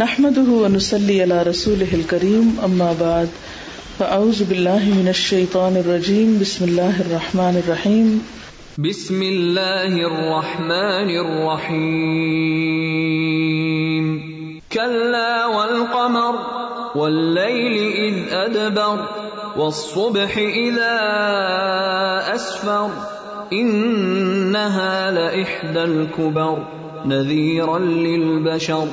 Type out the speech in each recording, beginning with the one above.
نحمده ونسلي على رسوله الكريم، أما بعد، فأعوذ بالله من الشيطان الرجيم. بسم الله الرحمن الرحيم. بسم الله الرحمن الرحيم. كلا والقمر، والليل إذ أدبر، والصبح إذا أسفر. إنها لإحدى الكبر، نذيرا للبشر.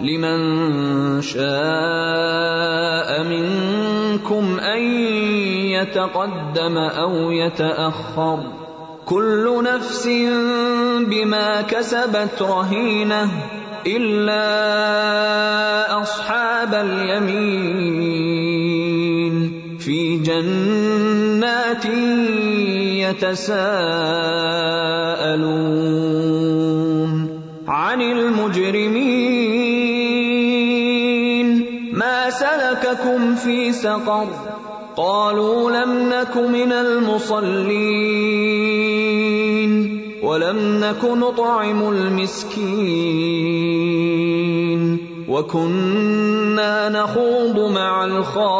لمن شاء منكم ان يتقدم او يتاخر كل نفس بما كسبت رهينه الا اصحاب اليمين في جنات يتساءلون عن المجرمين سلككم في سقر. قالوا لم نك من المصلين ولم نك نطعم المسكين. وكنا نخوض مع الخائضين.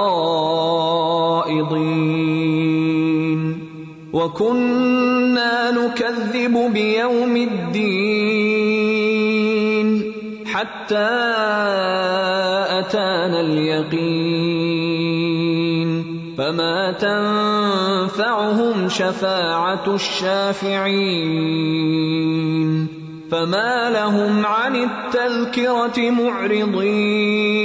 وكنا نكذب بيوم الدين. حتى اتانا اليقين فما تنفعهم شفاعه الشافعين فما لهم عن التذكره معرضين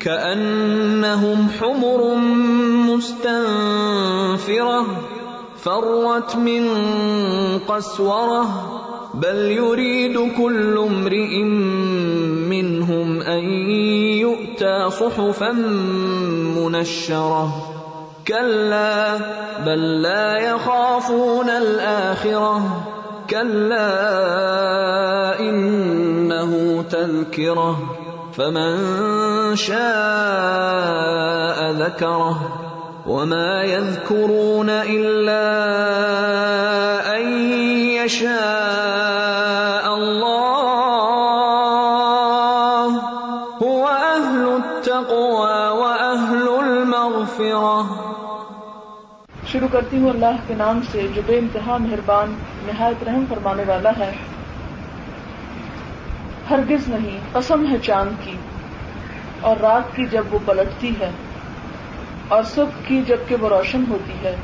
كانهم حمر مستنفره فرت من قسوره بل يريد كل امرئ منهم ان يؤتى صحفا منشره كلا، بل لا يخافون الاخره كلا انه تذكره فمن شاء ذكره. وما يذكرون الا ان يشاء. شروع کرتی ہوں۔ اللہ کے نام سے جو بے انتہا مہربان، نہایت رحم فرمانے والا ہے۔ ہرگز نہیں، قسم ہے چاند کی، اور رات کی جب وہ پلٹتی ہے، اور صبح کی جبکہ وہ روشن ہوتی ہے۔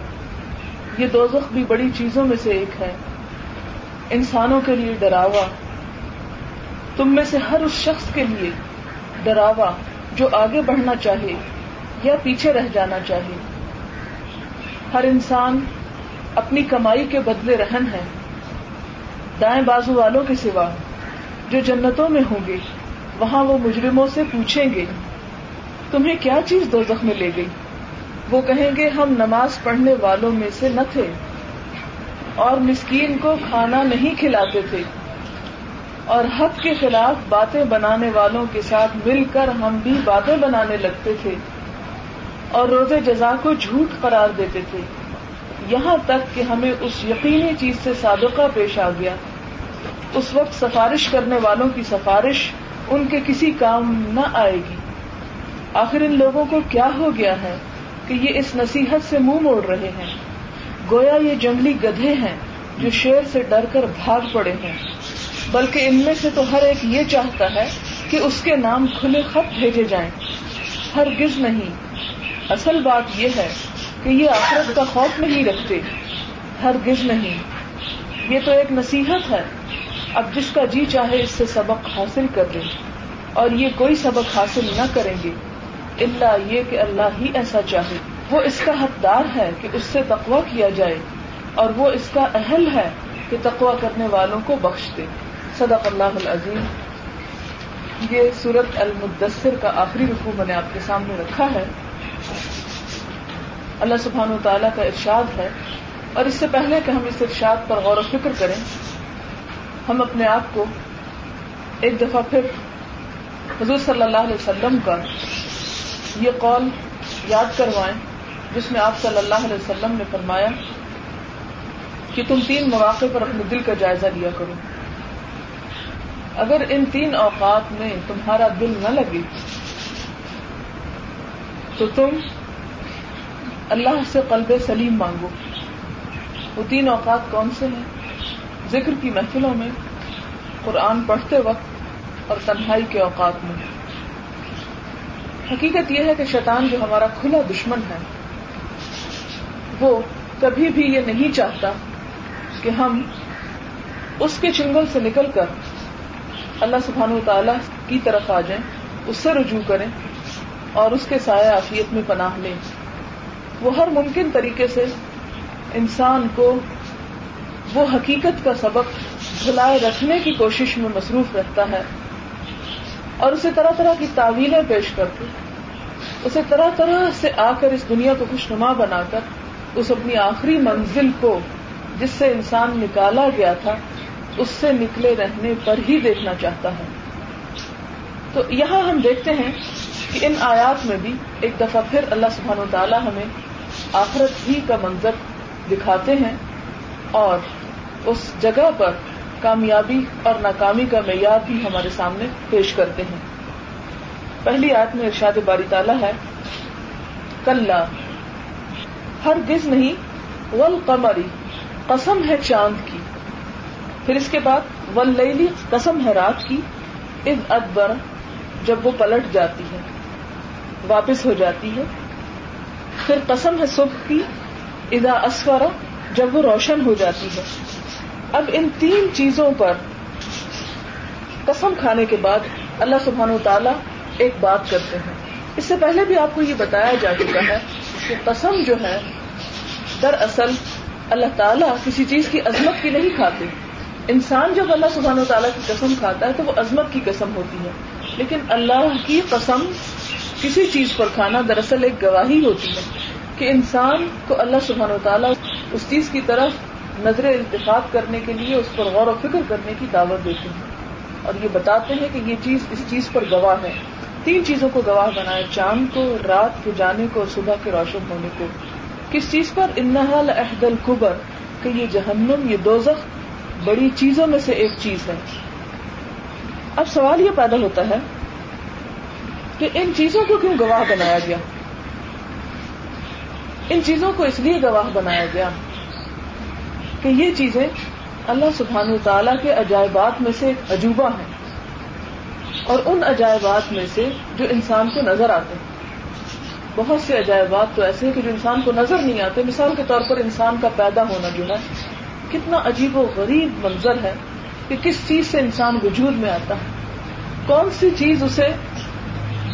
یہ دوزخ بھی بڑی چیزوں میں سے ایک ہے۔ انسانوں کے لیے ڈراوا۔ تم میں سے ہر اس شخص کے لیے ڈراوا جو آگے بڑھنا چاہے یا پیچھے رہ جانا چاہے۔ ہر انسان اپنی کمائی کے بدلے رہن ہے۔ دائیں بازو والوں کے سوا جو جنتوں میں ہوں گے، وہاں وہ مجرموں سے پوچھیں گے، تمہیں کیا چیز دو زخم لے گئی؟ وہ کہیں گے، ہم نماز پڑھنے والوں میں سے نہ تھے اور مسکین کو کھانا نہیں کھلاتے تھے۔ اور حق کے خلاف باتیں بنانے والوں کے ساتھ مل کر ہم بھی باتیں بنانے لگتے تھے۔ اور روز جزا کو جھوٹ قرار دیتے تھے۔ یہاں تک کہ ہمیں اس یقینی چیز سے سابقہ پیش آ گیا۔ اس وقت سفارش کرنے والوں کی سفارش ان کے کسی کام نہ آئے گی۔ آخر ان لوگوں کو کیا ہو گیا ہے کہ یہ اس نصیحت سے منہ موڑ رہے ہیں؟ گویا یہ جنگلی گدھے ہیں جو شیر سے ڈر کر بھاگ پڑے ہیں۔ بلکہ ان میں سے تو ہر ایک یہ چاہتا ہے کہ اس کے نام کھلے خط بھیجے جائیں۔ ہر گز نہیں۔ اصل بات یہ ہے کہ یہ آخرت کا خوف نہیں رکھتے ہر گز نہیں۔ یہ تو ایک نصیحت ہے۔ اب جس کا جی چاہے اس سے سبق حاصل کر لیں اور یہ کوئی سبق حاصل نہ کریں گے۔ اللہ یہ کہ اللہ ہی ایسا چاہے۔ وہ اس کا حقدار ہے کہ اس سے تقوا کیا جائے۔ اور وہ اس کا اہل ہے کہ تقوا کرنے والوں کو بخش دے۔ صدق اللہ العظیم۔ یہ سورت المدثر کا آخری رقو میں نے آپ کے سامنے رکھا ہے۔ اللہ سبحان و تعالیٰ کا ارشاد ہے اور اس سے پہلے کہ ہم اس ارشاد پر غور و فکر کریں، ہم اپنے آپ کو ایک دفعہ پھر حضور صلی اللہ علیہ وسلم کا یہ قول یاد کروائیں، جس میں آپ صلی اللہ علیہ وسلم نے فرمایا کہ تم تین مواقع پر اپنے دل کا جائزہ لیا کرو۔ اگر ان تین اوقات میں تمہارا دل نہ لگے، تو تم اللہ سے قلب سلیم مانگو۔ وہ تین اوقات کون سے ہیں؟ ذکر کی محفلوں میں، قرآن پڑھتے وقت اور تنہائی کے اوقات میں۔ حقیقت یہ ہے کہ شیطان جو ہمارا کھلا دشمن ہے، وہ کبھی بھی یہ نہیں چاہتا کہ ہم اس کے چنگل سے نکل کر اللہ سبحان و تعالی کی طرف آ جائیں، اس سے رجوع کریں اور اس کے سائے عافیت میں پناہ لیں۔ وہ ہر ممکن طریقے سے انسان کو وہ حقیقت کا سبق بھلائے رکھنے کی کوشش میں مصروف رہتا ہے اور اسے طرح طرح کی تعویلیں پیش کرتے اسے طرح طرح سے آ کر اس دنیا کو خوشنما بنا کر اس اپنی آخری منزل کو جس سے انسان نکالا گیا تھا، اس سے نکلے رہنے پر ہی دیکھنا چاہتا ہے۔ تو یہاں ہم دیکھتے ہیں کہ ان آیات میں بھی ایک دفعہ پھر اللہ سبحانہ و تعالیٰ ہمیں آخرت ہی کا منظر دکھاتے ہیں اور اس جگہ پر کامیابی اور ناکامی کا معیار بھی ہمارے سامنے پیش کرتے ہیں۔ پہلی آیت میں ارشاد باری تعالیٰ ہے کل ہر گز نہیں ول قمری قسم ہے چاند کی۔ پھر اس کے بعد ول قسم ہے رات کی از ادبر، جب وہ پلٹ جاتی ہے۔ واپس ہو جاتی ہے۔ پھر قسم ہے صبح کی ادا اسورا جب وہ روشن ہو جاتی ہے۔ اب ان تین چیزوں پر قسم کھانے کے بعد اللہ سبحان و تعالیٰ ایک بات کرتے ہیں۔ اس سے پہلے بھی آپ کو یہ بتایا جا چکا ہے کہ قسم جو ہے، دراصل اللہ تعالیٰ کسی چیز کی عظمت کی نہیں کھاتے۔ انسان جب اللہ سبحان و تعالیٰ کی قسم کھاتا ہے تو وہ عظمت کی قسم ہوتی ہے۔ لیکن اللہ کی قسم کسی چیز پر کھانا دراصل ایک گواہی ہوتی ہے کہ انسان کو اللہ سبحان و تعالیٰ اس چیز کی طرف نظر التفاق کرنے کے لیے، اس پر غور و فکر کرنے کی دعوت دیتے ہیں۔ اور یہ بتاتے ہیں کہ یہ چیز اس چیز پر گواہ ہے۔ تین چیزوں کو گواہ بنائے چاند کو، رات کے جانے کو اور صبح کے روشن ہونے کو۔ کس چیز پر؟ انحال عہد القبر کہ یہ جہنم، یہ دوزخ بڑی چیزوں میں سے ایک چیز ہے۔ اب سوال یہ پیدا ہوتا ہے کہ ان چیزوں کو کیوں گواہ بنایا گیا؟ ان چیزوں کو اس لیے گواہ بنایا گیا کہ یہ چیزیں اللہ سبحان تعالیٰ کے عجائبات میں سے ایک عجوبہ ہیں اور ان عجائبات میں سے جو انسان کو نظر آتے ہیں۔ بہت سے عجائبات تو ایسے ہیں کہ جو انسان کو نظر نہیں آتے۔ مثال کے طور پر انسان کا پیدا ہونا جو ہے، کتنا عجیب و غریب منظر ہے کہ کس چیز سے انسان وجود میں آتا ہے۔ کون سی چیز اسے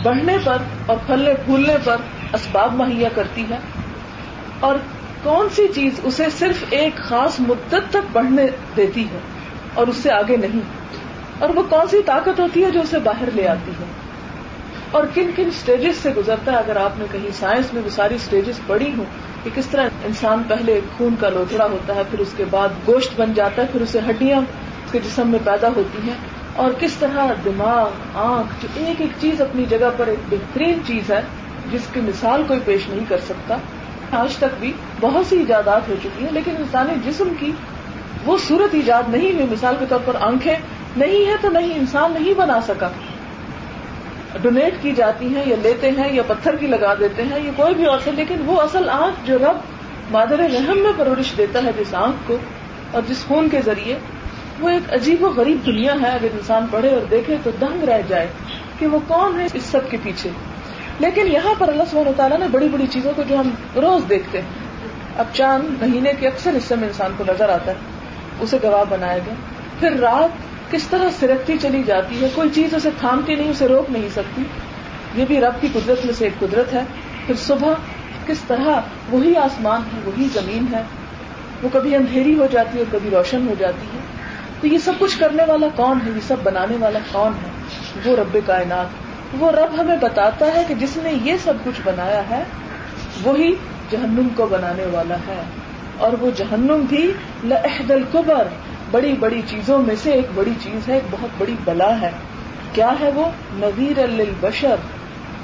بڑھنے پر اور پھلنے پھولنے پر اسباب مہیا کرتی ہے اور کون سی چیز اسے صرف ایک خاص مدت تک بڑھنے دیتی ہے اور اس سے آگے نہیں؟ اور وہ کون سی طاقت ہوتی ہے جو اسے باہر لے آتی ہے؟ اور کن کن اسٹیجز سے گزرتا ہے؟ اگر آپ نے کہیں سائنس میں وہ ساری اسٹیجز پڑھی ہوں کہ کس طرح انسان پہلے خون کا لوتھڑا ہوتا ہے، پھر اس کے بعد گوشت بن جاتا ہے، پھر اسے ہڈیاں اس کے جسم میں پیدا ہوتی ہیں اور کس طرح دماغ، آنکھ، جو ایک ایک چیز اپنی جگہ پر ایک بہترین چیز ہے، جس کی مثال کوئی پیش نہیں کر سکتا، آج تک بھی بہت سی ایجادات ہو چکی ہیں، لیکن انسانی جسم کی وہ صورت ایجاد نہیں ہوئی۔ مثال کے طور پر آنکھیں نہیں ہے تو نہیں انسان نہیں بنا سکا۔ ڈونیٹ کی جاتی ہیں یا لیتے ہیں یا پتھر کی لگا دیتے ہیں یا کوئی بھی اور سے، لیکن وہ اصل آنکھ جو رب مادر رحم میں پرورش دیتا ہے جس آنکھ کو اور جس خون کے ذریعے وہ ایک عجیب و غریب دنیا ہے، اگر انسان پڑھے اور دیکھے تو دنگ رہ جائے کہ وہ کون ہے اس سب کے پیچھے۔ لیکن یہاں پر اللہ سبحانہ تعالیٰ نے بڑی بڑی چیزوں کو جو ہم روز دیکھتے ہیں۔ اب چاند مہینے کے اکثر حصے میں انسان کو نظر آتا ہے، اسے گواہ بنایا گیا۔ پھر رات کس طرح سرکتی چلی جاتی ہے، کوئی چیز اسے تھامتی نہیں، اسے روک نہیں سکتی۔ یہ بھی رب کی قدرت میں سے ایک قدرت ہے۔ پھر صبح کس طرح وہی آسمان ہے، وہی زمین ہے۔ وہ کبھی اندھیری ہو جاتی ہے اور کبھی روشن ہو جاتی ہے۔ تو یہ سب کچھ کرنے والا کون ہے؟ یہ سب بنانے والا کون ہے؟ وہ رب کائنات۔ وہ رب ہمیں بتاتا ہے کہ جس نے یہ سب کچھ بنایا ہے، وہی جہنم کو بنانے والا ہے۔ اور وہ جہنم بھی لحد القبر، بڑی بڑی چیزوں میں سے ایک بڑی چیز ہے، ایک بہت بڑی بلا ہے۔ کیا ہے وہ؟ نویر البشر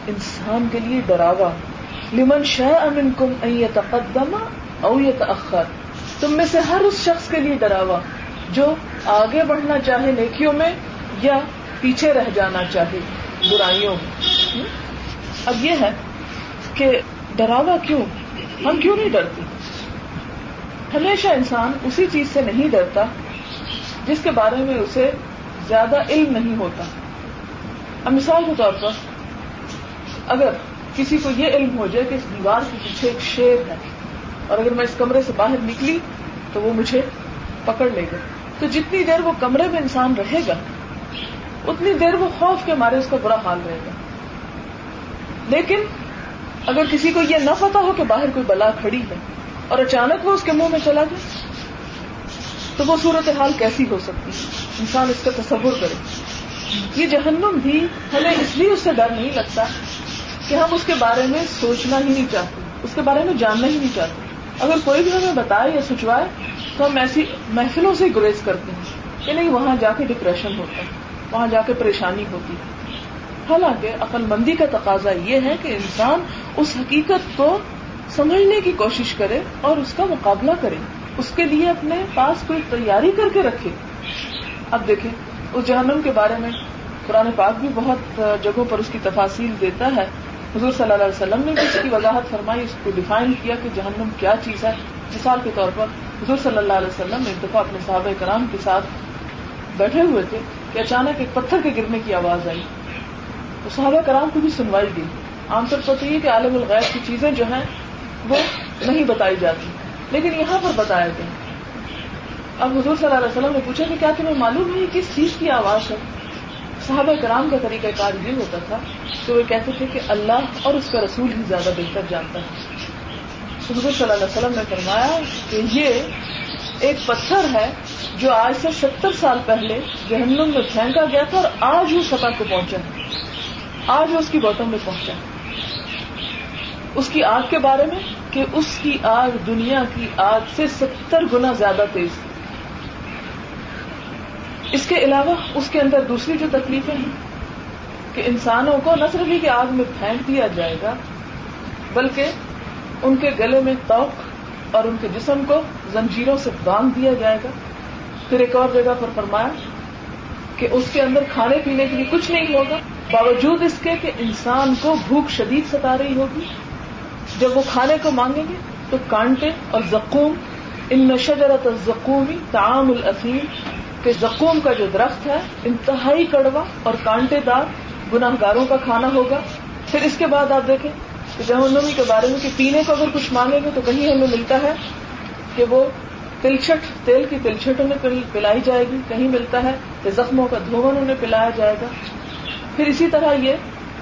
انسان کے لیے ڈراوا۔ لمن شاہ امن کم تقدم او تخر تم میں سے ہر اس شخص کے لیے ڈراوا، جو آگے بڑھنا چاہے نیکیوں میں یا پیچھے رہ جانا چاہے برائیوں میں۔ اب یہ ہے کہ ڈراوا کیوں؟ ہم کیوں نہیں ڈرتے؟ ہمیشہ انسان اسی چیز سے نہیں ڈرتا جس کے بارے میں اسے زیادہ علم نہیں ہوتا۔ اب مثال کے طور پر اگر کسی کو یہ علم ہو جائے کہ اس دیوار کے پیچھے ایک شیر ہے اور اگر میں اس کمرے سے باہر نکلی تو وہ مجھے پکڑ لے گا۔ تو جتنی دیر وہ کمرے میں انسان رہے گا، اتنی دیر وہ خوف کے مارے اس کا برا حال رہے گا۔ لیکن اگر کسی کو یہ نہ پتا ہو کہ باہر کوئی بلا کھڑی ہے اور اچانک وہ اس کے منہ میں چلا گیا، تو وہ صورت حال کیسی ہو سکتی ہے؟ انسان اس کا تصور کرے۔ یہ جہنم بھی ہمیں اس لیے اس سے ڈر نہیں لگتا کہ ہم اس کے بارے میں سوچنا ہی نہیں چاہتے، اس کے بارے میں جاننا ہی نہیں چاہتے۔ اگر کوئی بھی ہمیں بتائے یا سوچوائے تو ہم ایسی محفلوں سے گریز کرتے ہیں کہ نہیں، وہاں جا کے ڈپریشن ہوتا ہے، وہاں جا کے پریشانی ہوتی ہے۔ حالانکہ عقل مندی کا تقاضا یہ ہے کہ انسان اس حقیقت کو سمجھنے کی کوشش کرے اور اس کا مقابلہ کرے۔ اس کے لیے اپنے پاس کوئی تیاری کر کے رکھے۔ اب دیکھیں، اس جہنم کے بارے میں قرآن پاک بھی بہت جگہوں پر اس کی تفاصیل دیتا ہے۔ حضور صلی اللہ علیہ وسلم نے بھی اس کی وضاحت فرمائی، اس کو ڈیفائن کیا کہ جہنم کیا چیز ہے۔ مثال کے طور پر حضور صلی اللہ علیہ وسلم ایک دفعہ اپنے صحابہ کرام کے ساتھ بیٹھے ہوئے تھے کہ اچانک ایک پتھر کے گرنے کی آواز آئی۔ تو صحابہ کرام کو بھی سنوائی گئی۔ عام طور پر تو یہ کہ عالم الغیب کی چیزیں جو ہیں وہ نہیں بتائی جاتی۔ لیکن یہاں پر بتایا گیا۔ اب حضور صلی اللہ علیہ وسلم نے پوچھا کہ کیا تمہیں معلوم ہے کس چیز کی آواز ہے؟ صحابہ کرام کا طریقہ کار یہ ہوتا تھا کہ وہ کہتے تھے کہ اللہ اور اس کا رسول ہی زیادہ بہتر جانتا ہے۔ حضور صلی اللہ علیہ وسلم نے فرمایا کہ یہ ایک پتھر ہے جو آج سے ستر سال پہلے جہنم میں پھینکا گیا تھا اور آج وہ سطح کو پہنچا آج وہ اس کی باٹم میں پہنچا اس کی آگ کے بارے میں کہ اس کی آگ دنیا کی آگ سے ستر گنا زیادہ تیز اس کے علاوہ اس کے اندر دوسری جو تکلیفیں ہیں کہ انسانوں کو نہ صرف ہی کہ آگ میں پھینک دیا جائے گا، بلکہ ان کے گلے میں توق اور ان کے جسم کو زنجیروں سے باندھ دیا جائے گا۔ پھر ایک اور جگہ پر فرمایا کہ اس کے اندر کھانے پینے کے لیے کچھ نہیں ہوگا۔ باوجود اس کے کہ انسان کو بھوک شدید ستا رہی ہوگی۔ جب وہ کھانے کو مانگیں گے تو کانٹے اور زکوم ان نشجرت زکومی تعام الفیم کہ زکوم کا جو درخت ہے، انتہائی کڑوا اور کانٹے دار گناہ گاروں کا کھانا ہوگا۔ پھر اس کے بعد آپ دیکھیں کہ جہنمی کے بارے میں کہ پینے کو اگر کچھ مانگیں گے تو کہیں ہمیں ملتا ہے کہ وہ تلچھٹ تیل کی تلچھٹ انہیں پلائی جائے گی، کہیں ملتا ہے کہ زخموں کا دھون انہیں پلایا جائے گا۔ پھر اسی طرح یہ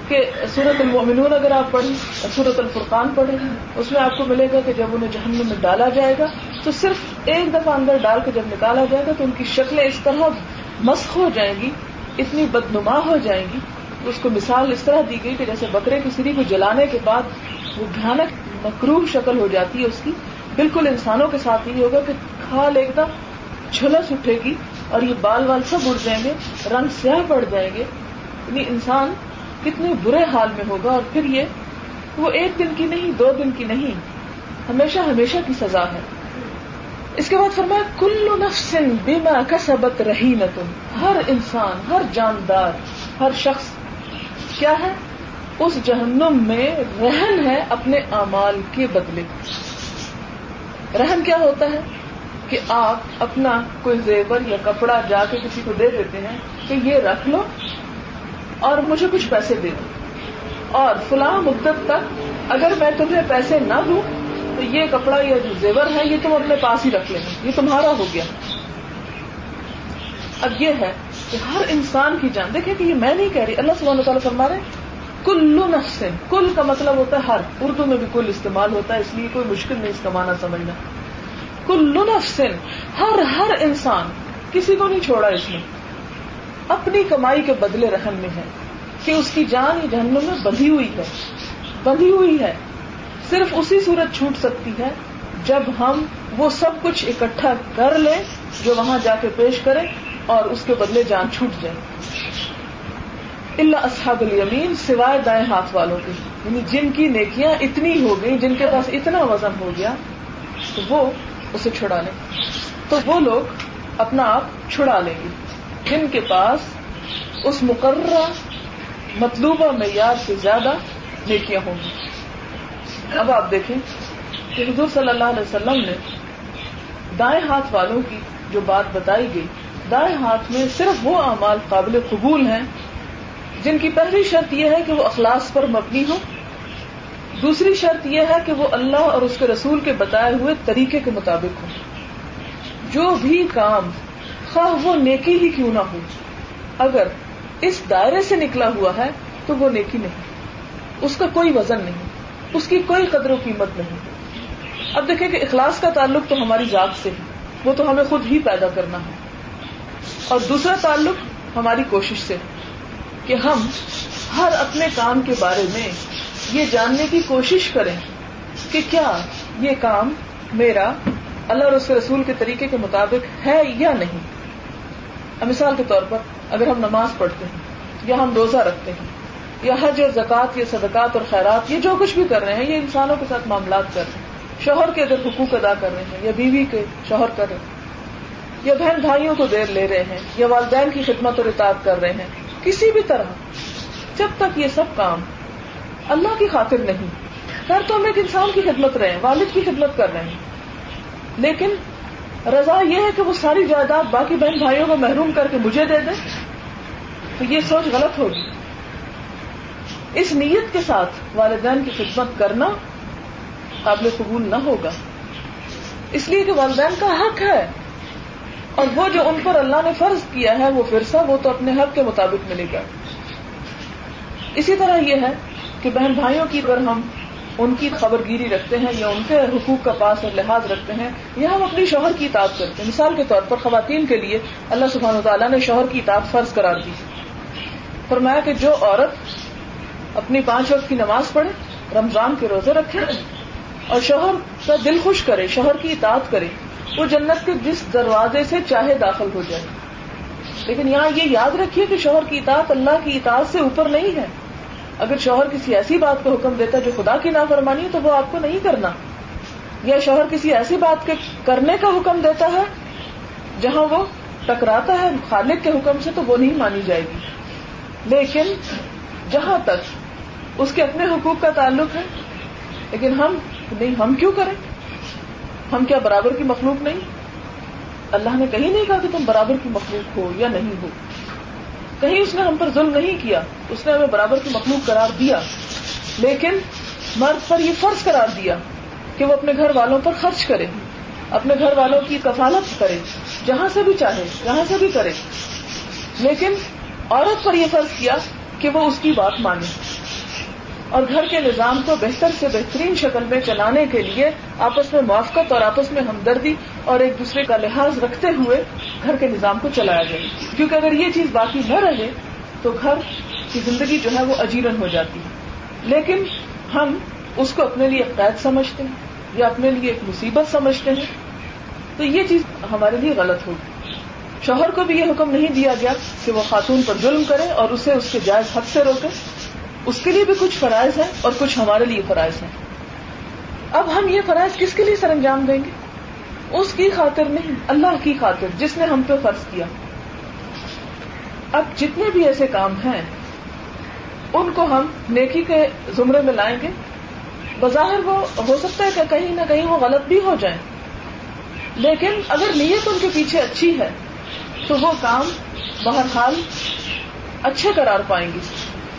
کہ سورت المومنون اگر آپ پڑھیں سورت الفرقان پڑھیں، اس میں آپ کو ملے گا کہ جب انہیں جہنم میں ڈالا جائے گا، تو صرف ایک دفعہ اندر ڈال کے جب نکالا جائے گا تو ان کی شکلیں اس طرح مسخ ہو جائیں گی، اتنی بدنما ہو جائیں گی اس کو مثال اس طرح دی گئی کہ جیسے بکرے کی سری کو جلانے کے بعد وہ بھیانک مکروب شکل ہو جاتی ہے اس کی۔ بالکل انسانوں کے ساتھ یہ ہوگا کہ کھال ایک دم جھلس اٹھے گی اور یہ بال وال سب اڑ جائیں گے، رنگ سیاہ پڑ جائیں گے۔ یعنی انسان کتنے برے حال میں ہوگا اور پھر یہ وہ ایک دن کی نہیں، دو دن کی نہیں، ہمیشہ ہمیشہ کی سزا ہے۔ اس کے بعد فرمایا، کلو نفسن بیما کا رہی نہ تم ہر انسان، ہر جاندار، ہر شخص کیا ہے؟ اس جہنم میں رہن ہے اپنے اعمال کے بدلے۔ رہن کیا ہوتا ہے؟ کہ آپ اپنا کوئی زیور یا کپڑا جا کے کسی کو دے دیتے ہیں کہ یہ رکھ لو اور مجھے کچھ پیسے دے دو۔ اور فلاں مدت تک اگر میں تمہیں پیسے نہ دوں، تو یہ کپڑا یا جو زیور ہے، یہ تم اپنے پاس ہی رکھ لینا۔ یہ تمہارا ہو گیا۔ اب یہ ہے کہ ہر انسان کی جان، دیکھیں کہ یہ میں نہیں کہہ رہی، اللہ سبحانہ تعالیٰ فرما رہے کلو نفسن، کل کا مطلب ہوتا ہے ہر، اردو میں بھی کل استعمال ہوتا ہے، اس لیے کوئی مشکل نہیں اس کا معنی سمجھنا۔ کلو نفسن، ہر ہر انسان، کسی کو نہیں چھوڑا اس نے، اپنی کمائی کے بدلے رہن میں ہے، کہ اس کی جان ہی جہنم میں بندھی ہوئی ہے، بندھی ہوئی ہے۔ صرف اسی صورت چھوٹ سکتی ہے جب ہم وہ سب کچھ اکٹھا کر لیں جو وہاں جا کے پیش کریں۔ اور اس کے بدلے جان چھوٹ جائے۔ اللہ اصحاب الیمین سوائے دائیں ہاتھ والوں کے۔ یعنی جن کی نیکیاں اتنی ہو گئی جن کے پاس اتنا وزن ہو گیا، تو وہ اسے چھڑا لیں۔ تو وہ لوگ اپنا آپ چھڑا لیں گے۔ جن کے پاس اس مقررہ، مطلوبہ معیار سے زیادہ نیکیاں ہوں گی۔ اب آپ دیکھیں کہ حضور صلی اللہ علیہ وسلم نے دائیں ہاتھ والوں کی جو بات بتائی گئی دائیں ہاتھ میں صرف وہ اعمال قابل قبول ہیں جن کی پہلی شرط یہ ہے کہ وہ اخلاص پر مبنی ہو دوسری شرط یہ ہے کہ وہ اللہ اور اس کے رسول کے بتائے ہوئے طریقے کے مطابق ہو جو بھی کام خواہ وہ نیکی ہی کیوں نہ ہو، اگر اس دائرے سے نکلا ہوا ہے تو وہ نیکی نہیں۔ اس کا کوئی وزن نہیں، اس کی کوئی قدر و قیمت نہیں۔ اب دیکھیں کہ اخلاص کا تعلق تو ہماری ذات سے ہے، وہ تو ہمیں خود ہی پیدا کرنا ہے۔ اور دوسرا تعلق ہماری کوشش سے کہ ہم ہر اپنے کام کے بارے میں یہ جاننے کی کوشش کریں کہ کیا یہ کام میرا اللہ اور اس کے رسول کے طریقے کے مطابق ہے یا نہیں۔ مثال کے طور پر اگر ہم نماز پڑھتے ہیں یا ہم روزہ رکھتے ہیں یا حج اور زکوٰۃ یا صدقات اور خیرات یہ جو کچھ بھی کر رہے ہیں، یہ انسانوں کے ساتھ معاملات کر رہے ہیں۔ شوہر کے اگر حقوق ادا کر رہے ہیں یا بیوی کے شوہر کر رہے ہیں یا بہن بھائیوں کو دیر لے رہے ہیں، یا والدین کی خدمت اور اطاعت کر رہے ہیں، کسی بھی طرح، جب تک یہ سب کام اللہ کی خاطر نہیں کر تو ہم ایک انسان کی خدمت رہے ہیں، والد کی خدمت کر رہے ہیں۔ لیکن رضا یہ ہے کہ وہ ساری جائیداد باقی بہن بھائیوں کو محروم کر کے مجھے دے دیں تو یہ سوچ غلط ہوگی۔ اس نیت کے ساتھ والدین کی خدمت کرنا قابل قبول نہ ہوگا۔ اس لیے کہ والدین کا حق ہے۔ اور وہ جو ان پر اللہ نے فرض کیا ہے، وہ فرسا وہ تو اپنے حق کے مطابق ملے گا۔ اسی طرح یہ ہے کہ بہن بھائیوں کی اگر ہم ان کی خبر گیری رکھتے ہیں یا ان کے حقوق کا پاس اور لحاظ رکھتے ہیں یا ہم اپنی شوہر کی اطاعت کرتے ہیں۔ مثال کے طور پر خواتین کے لیے اللہ سبحانہ تعالیٰ نے شوہر کی اطاعت فرض قرار دی۔ فرمایا کہ جو عورت اپنی پانچ وقت کی نماز پڑھے، رمضان کے روزے رکھے، اور شوہر کا دل خوش کرے، شوہر کی اطاعت کرے وہ جنت کے جس دروازے سے چاہے داخل ہو جائے۔ لیکن یہاں یہ یاد رکھیے کہ شوہر کی اطاعت اللہ کی اطاعت سے اوپر نہیں ہے۔ اگر شوہر کسی ایسی بات کو حکم دیتا جو خدا کی نافرمانی تو وہ آپ کو نہیں کرنا۔ یا شوہر کسی ایسی بات کے کرنے کا حکم دیتا ہے جہاں وہ ٹکراتا ہے خالق کے حکم سے تو وہ نہیں مانی جائے گی۔ لیکن جہاں تک اس کے اپنے حقوق کا تعلق ہے، لیکن ہم نہیں، ہم کیوں کریں؟ ہم کیا برابر کی مخلوق نہیں؟ اللہ نے کہیں نہیں کہا کہ تم برابر کی مخلوق ہو یا نہیں ہو۔ کہیں اس نے ہم پر ظلم نہیں کیا، اس نے ہمیں برابر کی مخلوق قرار دیا۔ لیکن مرد پر یہ فرض قرار دیا کہ وہ اپنے گھر والوں پر خرچ کرے، اپنے گھر والوں کی کفالت کرے، جہاں سے بھی چاہے، جہاں سے بھی کرے۔ لیکن عورت پر یہ فرض کیا کہ وہ اس کی بات مانے۔ اور گھر کے نظام کو بہتر سے بہترین شکل میں چلانے کے لیے آپس میں موافقت اور آپس میں ہمدردی اور ایک دوسرے کا لحاظ رکھتے ہوئے گھر کے نظام کو چلایا جائے۔ کیونکہ اگر یہ چیز باقی نہ رہے تو گھر کی زندگی جو ہے وہ اجیرن ہو جاتی۔ ہے لیکن ہم اس کو اپنے لیے قید سمجھتے ہیں یا اپنے لیے ایک مصیبت سمجھتے ہیں۔ تو یہ چیز ہمارے لیے غلط ہوگی۔ شوہر کو بھی یہ حکم نہیں دیا گیا کہ وہ خاتون پر ظلم کرے اور اسے اس کے جائز حق سے روکے۔ اس کے لیے بھی کچھ فرائض ہیں اور کچھ ہمارے لیے فرائض ہیں۔ اب ہم یہ فرائض کس کے لیے سر انجام دیں گے؟ اس کی خاطر نہیں، اللہ کی خاطر، جس نے ہم پہ فرض کیا۔ اب جتنے بھی ایسے کام ہیں، ان کو ہم نیکی کے زمرے میں لائیں گے۔ بظاہر وہ ہو سکتا ہے کہ کہیں نہ کہیں وہ غلط بھی ہو جائیں۔ لیکن اگر نیت ان کے پیچھے اچھی ہے، تو وہ کام بہرحال اچھے قرار پائیں گے۔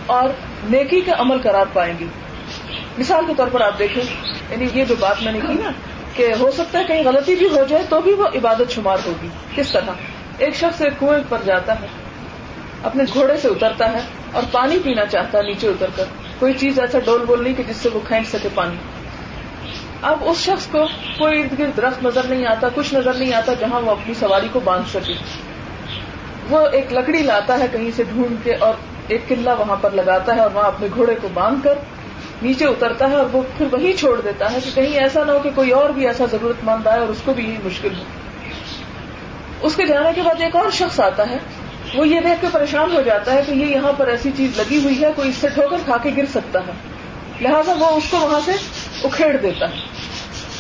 اور نیکی کا عمل قرار پائیں گی۔ مثال کے طور پر آپ دیکھیں یعنی یہ جو بات میں نے کی نا کہ ہو سکتا ہے کہیں غلطی بھی ہو جائے تو بھی وہ عبادت شمار ہوگی۔ کس طرح؟ ایک شخص ایک کنویں پر جاتا ہے، اپنے گھوڑے سے اترتا ہے اور پانی پینا چاہتا ہے نیچے اتر کر۔ کوئی چیز ایسا ڈول بول نہیں کہ جس سے وہ کھینچ سکے پانی۔ اب اس شخص کو کوئی ارد گرد درخت نظر نہیں آتا، کچھ نظر نہیں آتا جہاں وہ اپنی سواری کو باندھ سکے۔ وہ ایک لکڑی لاتا ہے کہیں سے ڈھونڈ کے اور ایک قلعہ وہاں پر لگاتا ہے اور وہاں اپنے گھوڑے کو باندھ کر نیچے اترتا ہے اور وہ پھر وہی چھوڑ دیتا ہے کہ کہیں ایسا نہ ہو کہ کوئی اور بھی ایسا ضرورت مند آئے اور اس کو بھی یہی مشکل ہو۔ اس کے جانے کے بعد ایک اور شخص آتا ہے۔ وہ یہ دیکھ کے پریشان ہو جاتا ہے کہ یہ یہاں پر ایسی چیز لگی ہوئی ہے، کوئی اس سے ٹھوکر کھا کے گر سکتا ہے۔ لہٰذا وہ اس کو وہاں سے اکھیڑ دیتا ہے۔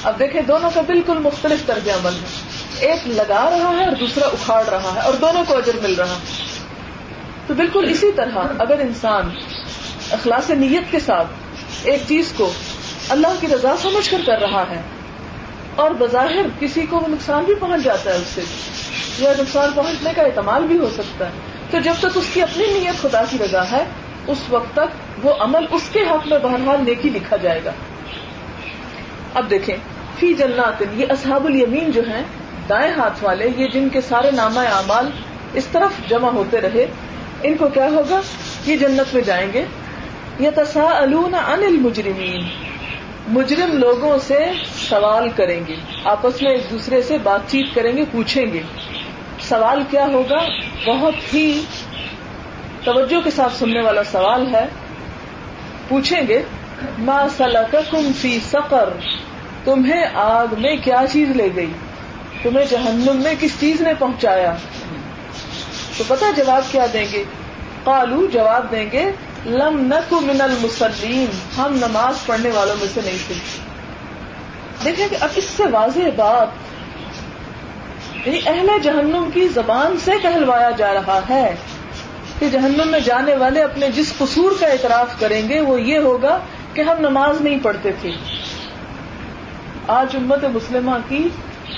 اب دیکھیں، دونوں کا بالکل مختلف طرز عمل ہے۔ ایک لگا رہا ہے اور دوسرا اکھاڑ رہا ہے اور دونوں کو اجر مل رہا ہے۔ تو بالکل اسی طرح اگر انسان اخلاص نیت کے ساتھ ایک چیز کو اللہ کی رضا سمجھ کر کر رہا ہے اور بظاہر کسی کو نقصان بھی پہنچ جاتا ہے اس سے یا نقصان پہنچنے کا اعتماد بھی ہو سکتا ہے، تو جب تک اس کی اپنی نیت خدا کی رضا ہے، اس وقت تک وہ عمل اس کے حق میں بہرحال نیکی لکھا جائے گا۔ اب دیکھیں، فی جنات، یہ اصحاب الیمین جو ہیں، دائیں ہاتھ والے، یہ جن کے سارے نامہ اعمال اس طرف جمع ہوتے رہے ان کو کیا ہوگا؟ یہ جنت میں جائیں گے۔ یہ تصا ان المجرمین۔ مجرم لوگوں سے سوال کریں گے۔ آپس میں ایک دوسرے سے بات چیت کریں گے، پوچھیں گے۔ سوال کیا ہوگا؟ بہت ہی توجہ کے ساتھ سننے والا سوال ہے۔ پوچھیں گے، ما سلککم فی سقر؟ تمہیں آگ میں کیا چیز لے گئی؟ تمہیں جہنم میں کس چیز نے پہنچایا؟ تو پتا جواب کیا دیں گے؟ قالو جواب دیں گے، لم نک من المسلیم ہم نماز پڑھنے والوں میں سے نہیں تھے۔ دیکھیں کہ اب اس سے واضح بات یعنی اہل جہنم کی زبان سے کہلوایا جا رہا ہے کہ جہنم میں جانے والے اپنے جس قصور کا اعتراف کریں گے، وہ یہ ہوگا کہ ہم نماز نہیں پڑھتے تھے۔ آج امت مسلمہ کی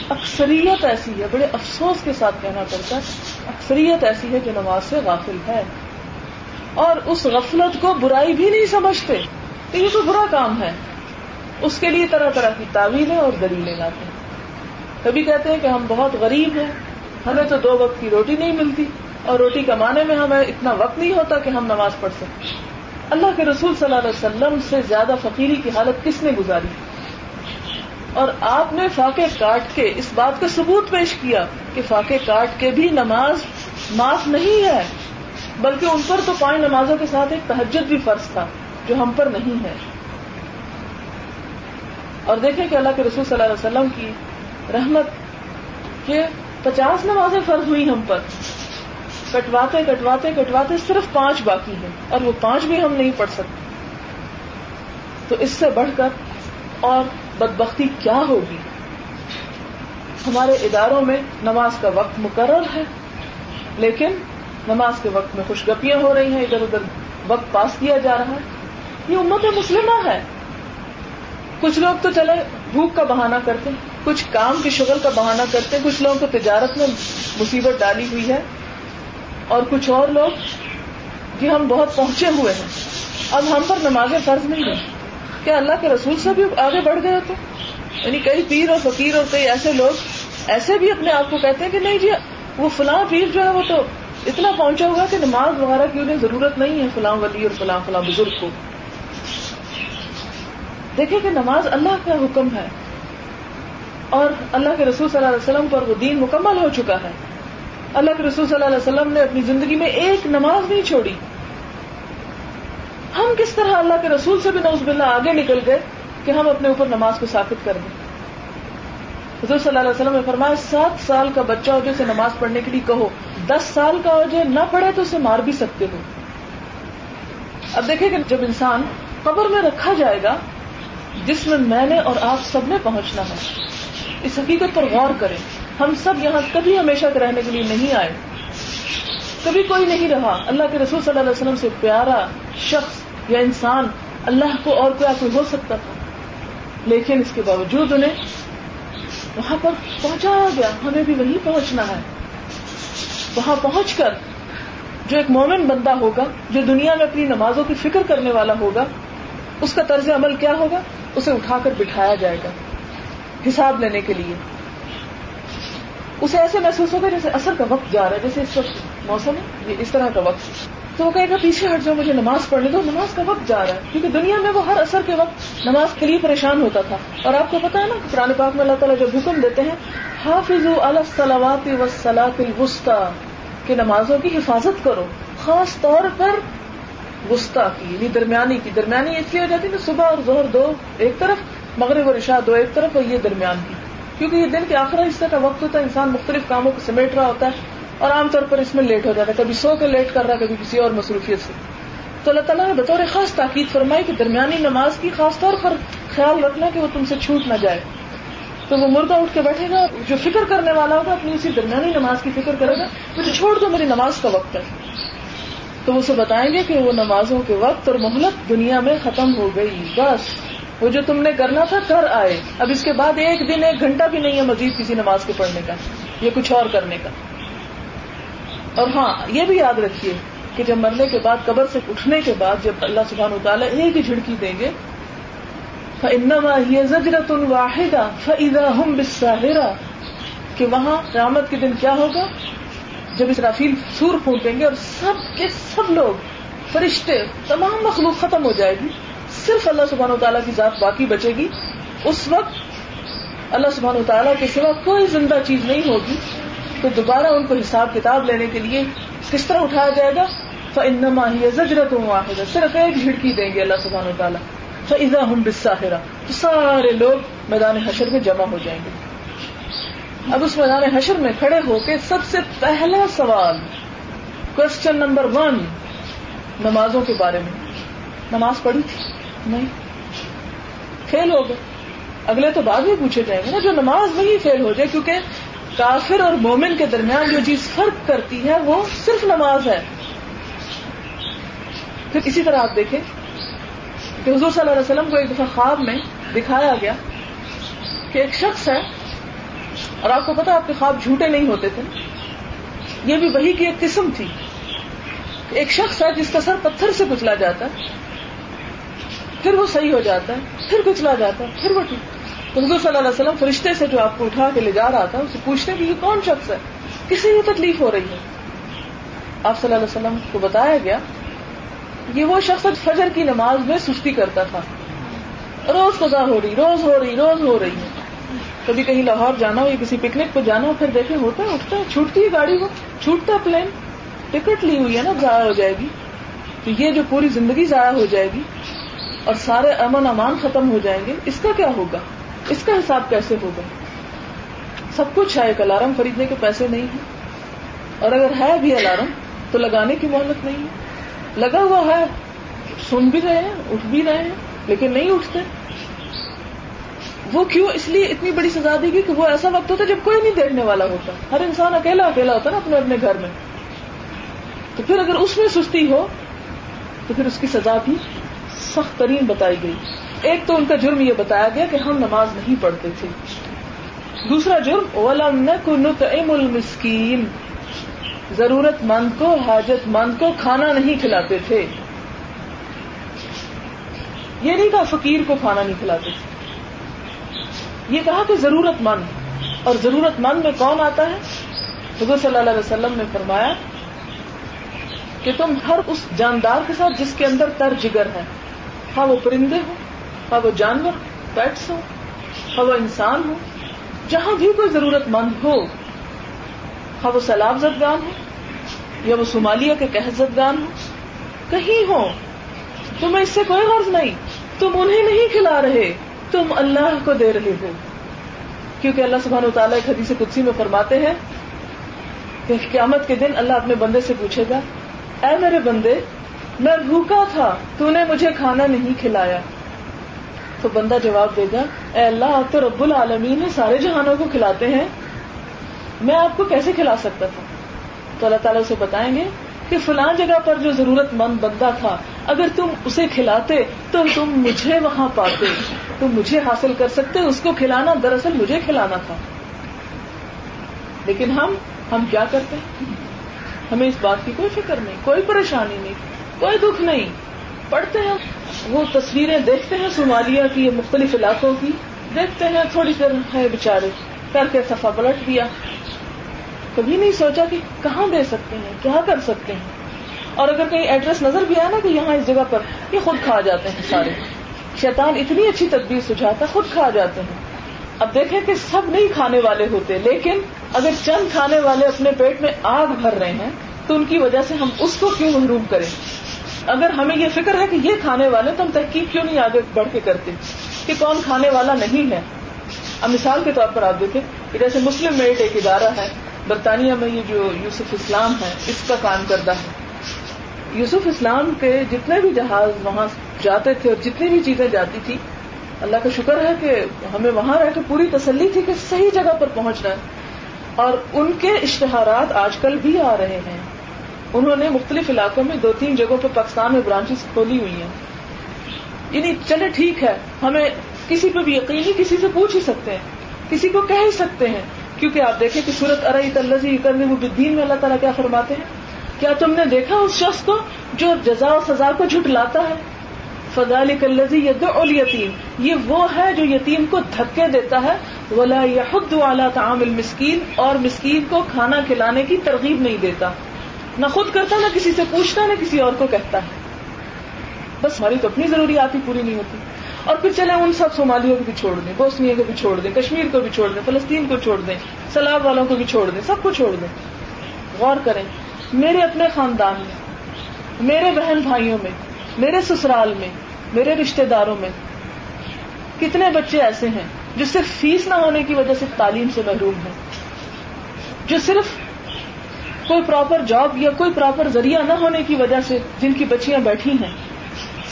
اکثریت ایسی ہے، بڑے افسوس کے ساتھ کہنا پڑتا ہے، اکثریت ایسی ہے جو نماز سے غافل ہے۔ اور اس غفلت کو برائی بھی نہیں سمجھتے کہ یہ تو برا کام ہے۔ اس کے لیے طرح طرح کی تعویلیں اور دلیلیں لاتے ہیں۔ کبھی کہتے ہیں کہ ہم بہت غریب ہیں، ہمیں تو دو وقت کی روٹی نہیں ملتی، اور روٹی کمانے میں ہمیں اتنا وقت نہیں ہوتا کہ ہم نماز پڑھ سکیں۔ اللہ کے رسول صلی اللہ علیہ وسلم سے زیادہ فقیری کی حالت کس نے گزاری؟ اور آپ نے فاقے کاٹ کے اس بات کا ثبوت پیش کیا کہ فاقے کاٹ کے بھی نماز معاف نہیں ہے، بلکہ ان پر تو پانچ نمازوں کے ساتھ ایک تہجد بھی فرض تھا جو ہم پر نہیں ہے۔ اور دیکھیں کہ اللہ کے رسول صلی اللہ علیہ وسلم کی رحمت کہ پچاس نمازیں فرض ہوئی ہم پر۔ کٹواتے کٹواتے کٹواتے صرف پانچ باقی ہیں اور وہ پانچ بھی ہم نہیں پڑھ سکتے۔ تو اس سے بڑھ کر اور بدبختی کیا ہوگی؟ ہمارے اداروں میں نماز کا وقت مقرر ہے، لیکن نماز کے وقت میں خوشگپیاں ہو رہی ہیں، ادھر ادھر وقت پاس کیا جا رہا ہے۔ یہ امت مسلمہ ہے۔ کچھ لوگ تو چلے بھوک کا بہانہ کرتے ہیں، کچھ کام کی شغل کا بہانہ کرتے ہیں، کچھ لوگوں کو تجارت میں مصیبت ڈالی ہوئی ہے۔ اور کچھ اور لوگ جی ہم بہت پہنچے ہوئے ہیں۔ اب ہم پر نمازیں فرض نہیں ہیں۔ کیا اللہ کے رسول سے بھی آگے بڑھ گئے تو یعنی کئی پیر اور فقیر اور کئی ایسے لوگ ایسے بھی اپنے آپ کو کہتے ہیں کہ نہیں جی وہ فلاں پیر جو ہے وہ تو اتنا پہنچا ہوا کہ نماز وغیرہ کی انہیں ضرورت نہیں ہے فلاں ولی اور فلاں فلاں بزرگ کو۔ دیکھیں کہ نماز اللہ کا حکم ہے اور اللہ کے رسول صلی اللہ علیہ وسلم پر وہ دین مکمل ہو چکا ہے۔ اللہ کے رسول صلی اللہ علیہ وسلم نے اپنی زندگی میں ایک نماز نہیں چھوڑی۔ ہم کس طرح اللہ کے رسول سے بھی نوز باللہ آگے نکل گئے کہ ہم اپنے اوپر نماز کو ثابت کر دیں۔ حضور صلی اللہ علیہ وسلم نے فرمایا، سات سال کا بچہ ہو جیسے نماز پڑھنے کے لیے کہو، دس سال کا ہو جائے نہ پڑھے تو اسے مار بھی سکتے ہو۔ اب دیکھیں کہ جب انسان قبر میں رکھا جائے گا، جس میں میں نے اور آپ سب نے پہنچنا ہے۔ اس حقیقت پر غور کریں۔ ہم سب یہاں کبھی ہمیشہ کے رہنے کے لیے نہیں آئے۔ کبھی کوئی نہیں رہا۔ اللہ کے رسول صلی اللہ علیہ وسلم سے پیارا شخص یا انسان اللہ کو اور کیا کوئی ہو سکتا تھا، لیکن اس کے باوجود انہیں وہاں پر پہنچایا گیا، ہمیں بھی وہیں پہنچنا ہے۔ وہاں پہنچ کر جو ایک مومن بندہ ہوگا، جو دنیا میں اپنی نمازوں کی فکر کرنے والا ہوگا، اس کا طرز عمل کیا ہوگا؟ اسے اٹھا کر بٹھایا جائے گا حساب لینے کے لیے۔ اسے ایسے محسوس ہوگا جیسے اثر کا وقت جا رہا ہے، جیسے اس وقت موسم ہے، یہ اس طرح کا وقت۔ تو وہ کہے گا پیچھے ہٹ جاؤ مجھے نماز پڑھنے دو، نماز کا وقت جا رہا ہے۔ کیونکہ دنیا میں وہ ہر اثر کے وقت نماز کے لیے پریشان ہوتا تھا۔ اور آپ کو پتا ہے نا پرانے پاک میں اللہ تعالیٰ جب حکم دیتے ہیں حافظ الصلاوات وسلاط الوسطی، کہ نمازوں کی حفاظت کرو۔ خاص طور پر وسطی کی یعنی درمیانی کی۔ درمیانی اس لیے ہو جاتی ہے صبح اور زہر دو، ایک طرف مغرب اور عشاء دو، ایک طرف اور یہ درمیان کی۔ کیونکہ یہ دن کے آخر حصہ کا وقت ہوتا ہے، انسان مختلف کاموں کو سمیٹ رہا ہوتا ہے۔ اور عام طور پر اس میں لیٹ ہو جاتا ہے۔ کبھی سو کے لیٹ کر رہا ہے، کبھی کسی اور مصروفیت سے۔ تو اللہ تعالیٰ نے بطور خاص تاکید فرمائی کہ درمیانی نماز کی خاص طور پر خیال رکھنا کہ وہ تم سے چھوٹ نہ جائے۔ تو وہ مردہ اٹھ کے بیٹھے گا جو فکر کرنے والا ہوگا، اپنی اسی درمیانی نماز کی فکر کرے گا۔ مجھے چھوڑ دو، میری نماز کا وقت ہے۔ تو وہ اسے بتائیں گے کہ وہ نمازوں کے وقت اور مہلت دنیا میں ختم ہو گئی۔ بس، وہ جو تم نے کرنا تھا، کر آئے۔ اب اس کے بعد ایک دن، ایک گھنٹہ بھی نہیں ہے مزید کسی نماز کے پڑھنے کا، یا کچھ اور کرنے کا۔ اور ہاں یہ بھی یاد رکھیے کہ جب مرنے کے بعد، قبر سے اٹھنے کے بعد جب اللہ سبحانہ تعالیٰ ایک ہی جھڑکی دیں گے فنما یہ زجرت الواحدہ فعدا ہم بساہرا کہ وہاں قیامت کے دن کیا ہوگا؟ جب اس رافیل سور پھونکیں گے اور سب کے سب لوگ، فرشتے، تمام مخلوق ختم ہو جائے گی۔ صرف اللہ سبحانہ تعالیٰ کی ذات باقی بچے گی۔ اس وقت اللہ سبحانہ تعالیٰ کے سوا کوئی زندہ چیز نہیں ہوگی۔ تو دوبارہ ان کو حساب کتاب لینے کے لیے کس طرح اٹھایا جائے گا؟ فنما ہی زجرت واحد صرف ایک جھڑکی دیں گے اللہ سبحانہ تعالیٰ فضا ہوں بساہرا تو سارے لوگ میدان حشر میں جمع ہو جائیں گے۔ اب اس میدان حشر میں کھڑے ہو کے سب سے پہلا سوال کوشچن نمبر ون نمازوں کے بارے میں۔ نماز پڑھی تھی؟ نہیں۔ فیل ہو گئے۔ اگلے تو بعد بھی پوچھے جائیں گے نا، جو نماز وہی فیل ہو جائے، کیونکہ کافر اور مومن کے درمیان جو چیز فرق کرتی ہے، وہ صرف نماز ہے۔ پھر اسی طرح آپ دیکھیں کہ حضور صلی اللہ علیہ وسلم کو ایک دفعہ خواب میں دکھایا گیا کہ ایک شخص ہے اور آپ کو پتا آپ کے خواب جھوٹے نہیں ہوتے تھے۔ یہ بھی وہی کی ایک قسم تھی۔ ایک شخص ہے جس کا سر پتھر سے کچلا جاتا ہے، پھر وہ صحیح ہو جاتا ہے، پھر کچلا جاتا ہے، پھر وہ ٹھیک حضور صلی اللہ علیہ وسلم فرشتے سے جو آپ کو اٹھا کے لے جا رہا تھا اسے پوچھتے کہ یہ کون شخص ہے؟ کسی بھی تکلیف ہو رہی ہے؟ آپ صلی اللہ علیہ وسلم کو بتایا گیا، یہ وہ شخص فجر کی نماز میں سستی کرتا تھا۔ روز قضا ہو رہی، روز ہو رہی، روز ہو رہی ہے۔ کبھی کہیں لاہور جانا ہو یا کسی پکنک پہ جانا ہو، پھر دیکھیں ہوتا ہے، اٹھتا ہے، چھوٹتی ہے گاڑی وہ، چھوٹتا پلین۔ ٹکٹ لی ہوئی ہے نا، ضائع ہو جائے گی۔ تو یہ جو پوری زندگی ضائع ہو جائے گی اور سارے امن امان ختم ہو جائیں گے، اس کا کیا ہوگا؟ اس کا حساب کیسے ہوگا؟ سب کچھ ہے، ایک الارم خریدنے کے پیسے نہیں ہیں۔ اور اگر ہے بھی الارم، تو لگانے کی مہلت نہیں ہے۔ لگا ہوا ہے، سن بھی رہے ہیں، اٹھ بھی رہے ہیں، لیکن نہیں اٹھتے۔ وہ کیوں؟ اس لیے اتنی بڑی سزا دی گئی کہ وہ ایسا وقت ہوتا جب کوئی نہیں دیکھنے والا ہوتا۔ ہر انسان اکیلا اکیلا ہوتا نا اپنے اپنے گھر میں۔ تو پھر اگر اس میں سستی ہو، تو پھر اس کی سزا بھی سخت ترین بتائی گئی۔ ایک تو ان کا جرم یہ بتایا گیا کہ ہم نماز نہیں پڑھتے تھے۔ دوسرا جرم کو المسکین ضرورت مند کو، حاجت مند کو کھانا نہیں کھلاتے تھے۔ یہ نہیں کہا فقیر کو کھانا نہیں کھلاتے تھے۔ یہ کہا کہ ضرورت مند۔ اور ضرورت مند میں کون آتا ہے؟ حضور صلی اللہ علیہ وسلم نے فرمایا کہ تم ہر اس جاندار کے ساتھ جس کے اندر تر جگر ہے ہاں وہ پرندے ہوں۔ ہاں وہ جانور پیٹس ہو ہاں وہ انسان ہو، جہاں بھی کوئی ضرورت مند ہو ہاں وہ سیلاب زدگان ہو، یا وہ صومالیہ کے قحط زدگان ہو، کہیں ہو تمہیں اس سے کوئی غرض نہیں، تم انہیں نہیں کھلا رہے، تم اللہ کو دے رہے ہو۔ کیونکہ اللہ سبحانہ و تعالیٰ ایک حدیث قدسی میں فرماتے ہیں کہ قیامت کے دن اللہ اپنے بندے سے پوچھے گا، اے میرے بندے، میں بھوکا تھا، تو نے مجھے کھانا نہیں کھلایا۔ تو بندہ جواب دے گا، اے اللہ، آپ تو رب العالمین سارے جہانوں کو کھلاتے ہیں۔ میں آپ کو کیسے کھلا سکتا تھا؟ تو اللہ تعالیٰ اسے بتائیں گے کہ فلاں جگہ پر جو ضرورت مند بندہ تھا، اگر تم اسے کھلاتے تو تم مجھے وہاں پاتے، تم مجھے حاصل کر سکتے، اس کو کھلانا دراصل مجھے کھلانا تھا۔ لیکن ہم ہم کیا کرتے؟ ہیں ہمیں اس بات کی کوئی فکر نہیں، کوئی پریشانی نہیں، کوئی دکھ نہیں۔ پڑھتے ہیں، وہ تصویریں دیکھتے ہیں صومالیہ کی، مختلف علاقوں کی، دیکھتے ہیں تھوڑی دیر ہے بےچارے کر کے سفا پلٹ دیا۔ کبھی نہیں سوچا کہ کہاں دے سکتے ہیں، کیا کر سکتے ہیں۔ اور اگر کہیں ایڈریس نظر بھی آیا نا کہ یہاں اس جگہ پر یہ خود کھا جاتے ہیں سارے۔ شیطان اتنی اچھی تدبیر سجھاتا، خود کھا جاتے ہیں۔ اب دیکھیں کہ سب نہیں کھانے والے ہوتے، لیکن اگر چند کھانے والے اپنے پیٹ میں آگ بھر رہے ہیں، تو ان کی وجہ سے ہم اس کو کیوں محروم کریں؟ اگر ہمیں یہ فکر ہے کہ یہ کھانے والے تو ہم تحقیق کیوں نہیں آگے بڑھ کے کرتے کہ کون کھانے والا نہیں ہے؟ اب مثال کے طور پر آپ دیکھیں کہ جیسے مسلم میٹ ایک ادارہ ہے، برطانیہ میں یہ جو یوسف اسلام ہے، اس کا کام کردہ ہے۔ یوسف اسلام کے جتنے بھی جہاز وہاں جاتے تھے اور جتنی بھی چیزیں جاتی تھی اللہ کا شکر ہے کہ ہمیں وہاں رہ کے پوری تسلی تھی کہ صحیح جگہ پر پہنچنا ہے۔ اور ان کے اشتہارات آج کل بھی آ رہے ہیں۔ انہوں نے مختلف علاقوں میں دو تین جگہوں پہ پاکستان میں برانچز کھولی ہوئی ہیں۔ یعنی چلے ٹھیک ہے، ہمیں کسی پہ بھی یقین نہیں، کسی سے پوچھ ہی سکتے ہیں، کسی کو کہہ ہی سکتے ہیں۔ کیونکہ آپ دیکھیں کہ صورت ارئی تلزی کرنے وہ بدین میں اللہ تعالیٰ کیا فرماتے ہیں؟ کیا تم نے دیکھا اس شخص کو جو جزا و سزا کو جھٹلاتا ہے؟ فضال کلزی یتیم یہ وہ ہے جو یتیم کو دھکے دیتا ہے۔ ولا یحد والا تعام المسکین، اور مسکین کو کھانا کھلانے کی ترغیب نہیں دیتا۔ نہ خود کرتا، نہ کسی سے پوچھتا، نہ کسی اور کو کہتا ہے۔ بس ہماری تو اپنی ضروریات ہی پوری نہیں ہوتی۔ اور پھر چلے ان سب صومالیوں کو بھی چھوڑ دیں بوسنیا کو بھی چھوڑ دیں، کشمیر کو بھی چھوڑ دیں، فلسطین کو چھوڑ دیں سلاب والوں کو بھی چھوڑ دیں، سب کو چھوڑ دیں۔ غور کریں، میرے اپنے خاندان میں، میرے بہن بھائیوں میں، میرے سسرال میں، میرے رشتے داروں میں کتنے بچے ایسے ہیں جو صرف فیس نہ ہونے کی وجہ سے تعلیم سے محروم ہیں، جو صرف کوئی پراپر جاب یا کوئی پراپر ذریعہ نہ ہونے کی وجہ سے جن کی بچیاں بیٹھی ہیں،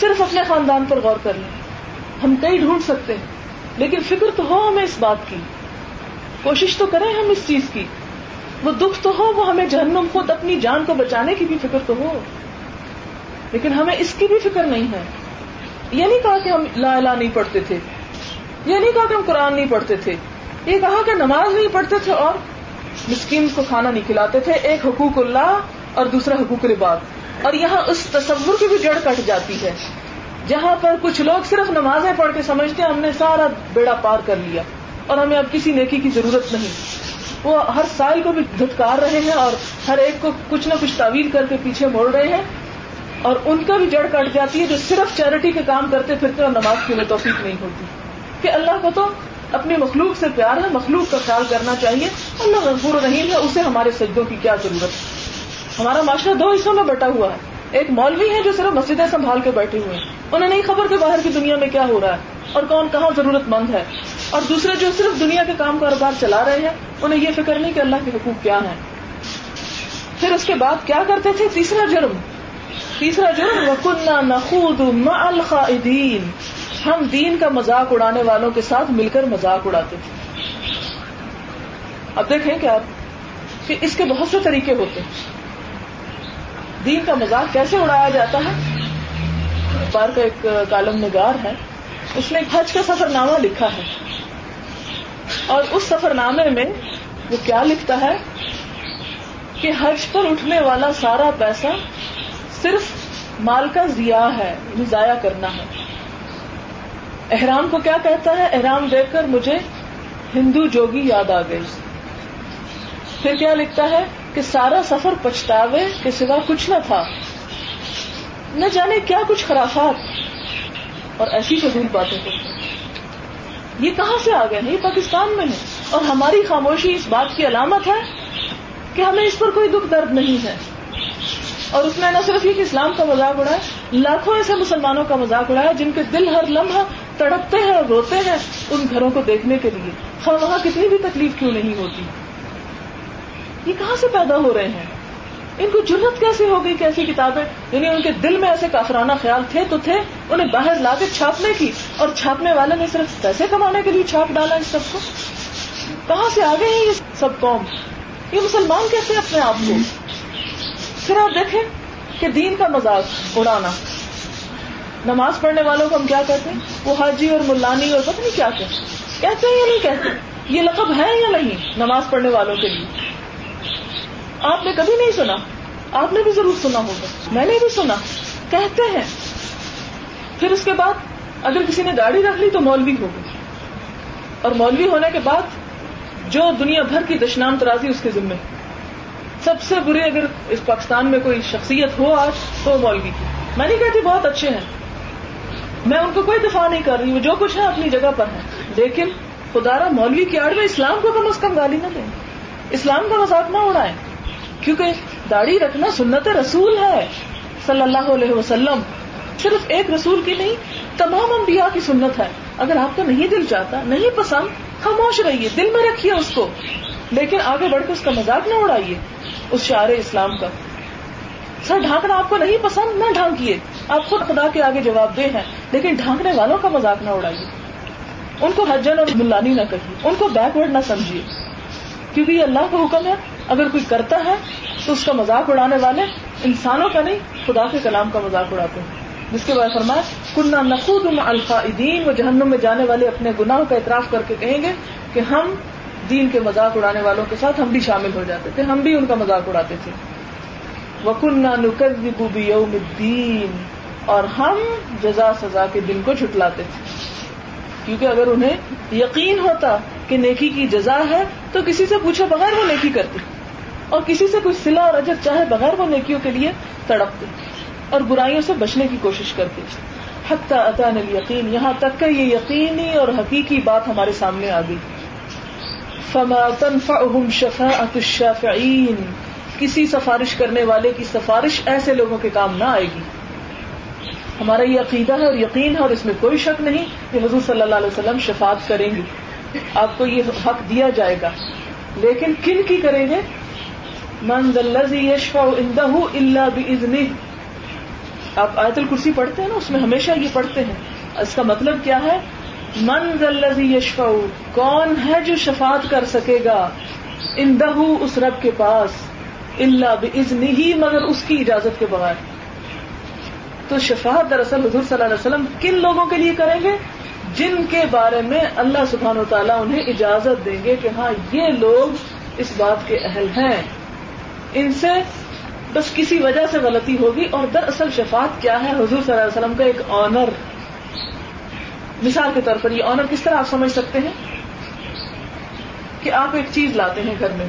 صرف اپنے خاندان پر غور کر لیں۔ ہم کئی ڈھونڈ سکتے ہیں، لیکن فکر تو ہو ہمیں اس بات کی۔ کوشش تو کریں ہم اس چیز کی۔ وہ دکھ تو ہو، وہ ہمیں جہنم خود اپنی جان کو بچانے کی بھی فکر تو ہو۔ لیکن ہمیں اس کی بھی فکر نہیں ہے۔ یہ نہیں کہا کہ ہم لا الہ نہیں پڑھتے تھے۔ یہ نہیں کہا کہ ہم قرآن نہیں پڑھتے تھے۔ یہ کہا کہ نماز نہیں پڑھتے تھے اور مسکین کو کھانا نہیں کھلاتے تھے، ایک حقوق اللہ اور دوسرا حقوق العباد اور یہاں اس تصور کی بھی جڑ کٹ جاتی ہے۔ جہاں پر کچھ لوگ صرف نمازیں پڑھ کے سمجھتے ہیں، ہم نے سارا بیڑا پار کر لیا اور ہمیں اب کسی نیکی کی ضرورت نہیں۔ وہ ہر سال کو بھی دھتکار رہے ہیں اور ہر ایک کو کچھ نہ کچھ تعویل کر کے پیچھے موڑ رہے ہیں۔ اور ان کا بھی جڑ کٹ جاتی ہے جو صرف چیریٹی کے کام کرتے پھرتے اور نماز کی انہیں توفیق نہیں ہوتی۔ کہ اللہ کو تو اپنی مخلوق سے پیار ہے، مخلوق کا خیال کرنا چاہیے۔ اللہ غفور رحیم ہے، اسے ہمارے سجدوں کی کیا ضرورت؟ ہمارا معاشرہ دو حصوں میں بٹا ہوا ہے۔ ایک مولوی ہے جو صرف مسجدیں سنبھال کے بیٹھے ہوئے ہیں۔ انہیں نہیں خبر کہ باہر کی دنیا میں کیا ہو رہا ہے اور کون کہاں ضرورت مند ہے۔ اور دوسرے جو صرف دنیا کے کام کاروبار چلا رہے ہیں، انہیں یہ فکر نہیں کہ اللہ کے حقوق کیا ہیں۔ پھر اس کے بعد کیا کرتے تھے؟ تیسرا جرم۔ تیسرا جرم وکنہ نخود الخائدین ہم دین کا مذاق اڑانے والوں کے ساتھ مل کر مذاق اڑاتے تھے۔ اب دیکھیں کہ آپ کہ اس کے بہت سے طریقے ہوتے ہیں۔ دین کا مذاق کیسے اڑایا جاتا ہے؟ بار کا ایک کالم نگار ہے، اس نے ایک حج کا سفر نامہ لکھا ہے۔ اور اس سفر نامے میں وہ کیا لکھتا ہے؟ کہ حج پر اٹھنے والا سارا پیسہ صرف مال کا ضیاع ہے یعنی ضائع کرنا ہے۔ احرام کو کیا کہتا ہے؟ احرام دیکھ کر مجھے ہندو جوگی یاد آ گئی۔ پھر کیا لکھتا ہے؟ کہ سارا سفر پچھتاوے کے سوا کچھ نہ تھا۔ نہ جانے کیا کچھ خرافات۔ اور ایسی فضول باتیں کرتے یہ کہاں سے آ گئے یہ پاکستان میں ہے اور ہماری خاموشی اس بات کی علامت ہے کہ ہمیں اس پر کوئی دکھ درد نہیں ہے۔ اور اس نے نہ صرف یہ کہ اسلام کا مذاق اڑایا لاکھوں ایسے مسلمانوں کا مذاق اڑایا جن کے دل ہر لمحہ تڑپتے ہیں اور روتے ہیں ان گھروں کو دیکھنے کے لیے۔ ہم وہاں کتنی بھی تکلیف کیوں نہیں ہوتی۔ یہ کہاں سے پیدا ہو رہے ہیں؟ ان کو جرت کیسے ہو گئی کیسی کتابیں یعنی ان کے دل میں ایسے کافرانہ خیال تھے تو تھے، انہیں باہر لا کے چھاپنے کی۔ اور چھاپنے والے نے صرف پیسے کمانے کے لیے چھاپ ڈالا اس سب کو۔ کہاں سے آگے ہیں یہ سب قوم؟ یہ مسلمان کیسے اپنے آپ کو پھر آپ دیکھیں کہ دین کا مزاق اڑانا۔ نماز پڑھنے والوں کو ہم کیا کہتے ہیں؟ وہ حاجی اور ملانی اور پتہ نہیں کیا کہتے کہتے ہیں یا نہیں کہتے یہ لقب ہے یا نہیں نماز پڑھنے والوں کے لیے؟ آپ نے کبھی نہیں سنا؟ آپ نے بھی ضرور سنا ہوگا۔ میں نے بھی سنا۔ کہتے ہیں۔ پھر اس کے بعد اگر کسی نے داڑھی رکھ لی تو مولوی ہو گئی۔ اور مولوی ہونے کے بعد جو دنیا بھر کی دشنام ترازی اس کے ذمے۔ سب سے برے اگر اس پاکستان میں کوئی شخصیت ہو آج، تو مولوی کی۔ میں نہیں کہتی بہت اچھے ہیں۔ میں ان کو کوئی دفاع نہیں کر رہی ہوں۔ جو کچھ ہے اپنی جگہ پر ہے۔ لیکن خدارا مولوی کی آڑ میں اسلام کو کم از کم گالی نہ دیں۔ اسلام کا مذاق نہ اڑائیں۔ کیونکہ داڑھی رکھنا سنت رسول ہے۔ صلی اللہ علیہ وسلم صرف ایک رسول کی نہیں، تمام انبیاء کی سنت ہے۔ اگر آپ کا نہیں دل چاہتا، نہیں پسند، خاموش رہیے۔ دل میں رکھیے اس کو۔ لیکن آگے بڑھ کے اس کا مذاق نہ اڑائیے، اس شعر اسلام کا۔ سر، ڈھانکنا آپ کو نہیں پسند؟ نہ ڈھانکیے۔ آپ خود خدا کے آگے جواب دے ہیں، لیکن ڈھانکنے والوں کا مذاق نہ اڑائیے۔ ان کو حجن اور ملانی نہ کہیے، ان کو بیکورڈ نہ سمجھیے۔ کیونکہ یہ اللہ کا حکم ہے، اگر کوئی کرتا ہے تو اس کا مذاق اڑانے والے انسانوں کا نہیں، خدا کے کلام کا مذاق اڑاتے ہیں۔ جس کے بعد فرمایا کنہ نقود الفاظین و جہنم میں جانے والے اپنے گناہوں کا اعتراف کر کے کہیں گے کہ ہم دین کے مذاق اڑانے والوں کے ساتھ ہم بھی شامل ہو جاتے تھے، ہم بھی ان کا مذاق اڑاتے تھے۔ وہ کنہ یوم الدین اور ہم جزا سزا کے دن کو جھٹلاتے تھے۔ کیونکہ اگر انہیں یقین ہوتا کہ نیکی کی جزا ہے، تو کسی سے پوچھے بغیر وہ نیکی کرتے۔ اور کسی سے کوئی سلا اور اجر چاہے بغیر وہ نیکیوں کے لیے تڑپتے۔ اور برائیوں سے بچنے کی کوشش کرتے۔ حتیٰ اطان یقین یہاں تک کہ یہ یقینی اور حقیقی بات ہمارے سامنے آ گئی۔ فما تنفعهم شفاعت الشافعین کسی سفارش کرنے والے کی سفارش ایسے لوگوں کے کام نہ آئے گی۔ ہمارا یہ عقیدہ ہے اور یقین ہے اور اس میں کوئی شک نہیں کہ حضور صلی اللہ علیہ وسلم شفاعت کریں گے۔ آپ کو یہ حق دیا جائے گا۔ لیکن کن کی کریں گے؟ منز یشفا اندہ اللہ بزنی آپ آیت الکرسی پڑھتے ہیں نا؟ اس میں ہمیشہ یہ پڑھتے ہیں۔ اس کا مطلب کیا ہے؟ منز الزی یشفا کون ہے جو شفاعت کر سکے گا؟ اندہ اس رب کے پاس اللہ بزنی ہی مگر اس کی اجازت کے بغیر۔ تو شفاعت دراصل حضور صلی اللہ علیہ وسلم کن لوگوں کے لیے کریں گے؟ جن کے بارے میں اللہ سبحان و تعالیٰ انہیں اجازت دیں گے کہ ہاں یہ لوگ اس بات کے اہل ہیں۔ ان سے بس کسی وجہ سے غلطی ہوگی اور دراصل شفاعت کیا ہے؟ حضور صلی اللہ علیہ وسلم کا ایک آنر مثال کے طور پر یہ آنر کس طرح آپ سمجھ سکتے ہیں کہ آپ ایک چیز لاتے ہیں گھر میں؟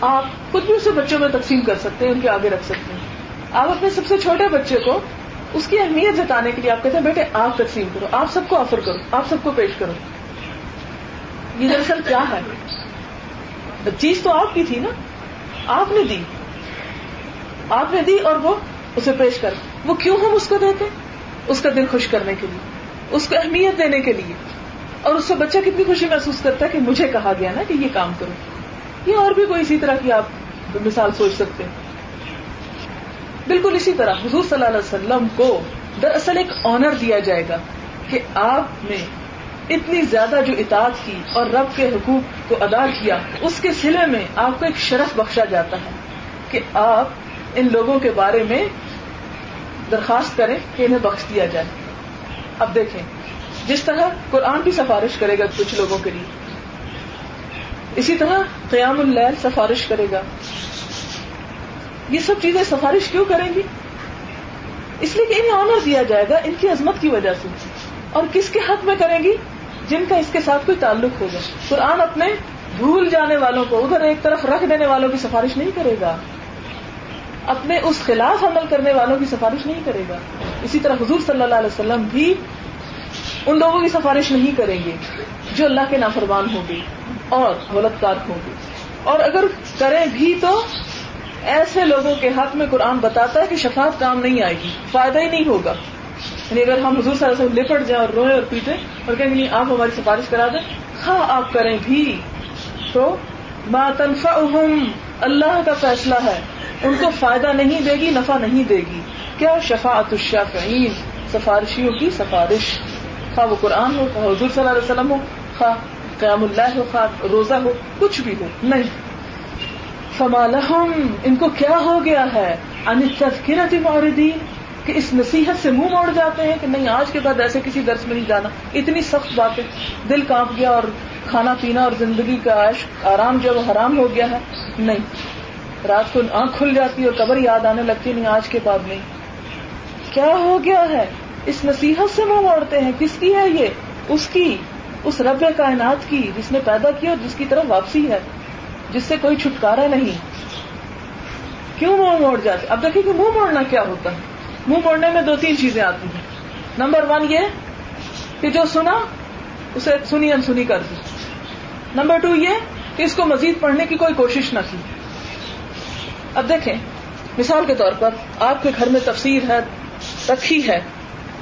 آپ خود بھی اسے بچوں میں تقسیم کر سکتے ہیں، ان کے آگے رکھ سکتے ہیں۔ آپ اپنے سب سے چھوٹے بچے کو اس کی اہمیت جتانے کے لیے آپ کہتے ہیں، بیٹے، آپ تقسیم کرو، آپ سب کو آفر کرو، آپ سب کو پیش کرو۔ یہ دراصل کیا ہے؟ چیز تو آپ کی تھی نا؟ آپ نے دی۔ آپ نے دی اور وہ اسے پیش کر۔ وہ کیوں ہم اس کو دیتے؟ اس کا دل خوش کرنے کے لیے۔ اس کو اہمیت دینے کے لیے اور اس سے بچہ کتنی خوشی محسوس کرتا ہے کہ مجھے کہا گیا نا کہ یہ کام کرو۔ یہ اور بھی کوئی اسی طرح کی آپ مثال سوچ سکتے ہیں۔ بالکل اسی طرح حضور صلی اللہ علیہ وسلم کو دراصل ایک آنر دیا جائے گا کہ آپ نے اتنی زیادہ جو اطاعت کی اور رب کے حقوق کو ادا کیا، اس کے سلے میں آپ کو ایک شرف بخشا جاتا ہے کہ آپ ان لوگوں کے بارے میں درخواست کریں کہ انہیں بخش دیا جائے۔ اب دیکھیں، جس طرح قرآن بھی سفارش کرے گا کچھ لوگوں کے لیے، اسی طرح قیام اللیل سفارش کرے گا۔ یہ سب چیزیں سفارش کیوں کریں گی؟ اس لیے کہ انہیں آنر دیا جائے گا، ان کی عظمت کی وجہ سے۔ اور کس کے حق میں کریں گی؟ جن کا اس کے ساتھ کوئی تعلق ہوگا۔ قرآن اپنے بھول جانے والوں کو، ادھر ایک طرف رکھ دینے والوں کی سفارش نہیں کرے گا۔ اپنے اس خلاف عمل کرنے والوں کی سفارش نہیں کرے گا۔ اسی طرح حضور صلی اللہ علیہ وسلم بھی ان لوگوں کی سفارش نہیں کریں گے جو اللہ کے نافرمان ہوں گے اور غلطکار ہوں گے۔ اور اگر کریں بھی تو ایسے لوگوں کے حق میں قرآن بتاتا ہے کہ شفاعت کام نہیں آئے گی، فائدہ ہی نہیں ہوگا۔ یعنی اگر ہم حضور صلی اللہ علیہ وسلم لپٹ جائیں اور روئیں اور پیٹیں اور کہیں نہیں آپ ہماری سفارش کرا دیں ہاں آپ کریں بھی تو تنفع اللہ کا فیصلہ ہے۔ ان کو فائدہ نہیں دے گی، نفع نہیں دے گی۔ کیا شفاعت الشافعین؟ سفارشیوں کی سفارش۔ خواہ وہ قرآن ہو، خواہ حضور صلی اللہ علیہ وسلم ہو، خواہ قیام اللہ ہو، خواہ روزہ ہو، کچھ بھی ہو، نہیں۔ فمالحم ان کو کیا ہو گیا ہے؟ ان تذکرت موردین کہ اس نصیحت سے منہ موڑ جاتے ہیں کہ نہیں، آج کے بعد ایسے کسی درس میں نہیں جانا۔ اتنی سخت بات ہے دل کانپ گیا اور کھانا پینا اور زندگی کا عیش آرام جو حرام ہو گیا ہے، نہیں۔ رات کو آنکھ کھل جاتی اور قبر یاد آنے لگتی نہیں، آج کے بعد نہیں۔ کیا ہو گیا ہے؟ اس نصیحت سے منہ موڑتے ہیں۔ کس کی ہے یہ؟ اس کی، اس رب کائنات کی جس نے پیدا کی اور جس کی طرف واپسی ہے، جس سے کوئی چھٹکارا نہیں۔ کیوں منہ موڑ جاتے؟ اب دیکھیں کہ منہ موڑنا کیا ہوتا ہے۔ منہ موڑنے میں دو تین چیزیں آتی ہیں۔ نمبر ون یہ کہ جو سنا، اسے سنی انسنی کر دی۔ نمبر ٹو یہ کہ اس کو مزید پڑھنے کی کوئی کوشش نہ کی۔ اب دیکھیں، مثال کے طور پر آپ کے گھر میں تفسیر ہے رکھی ہے،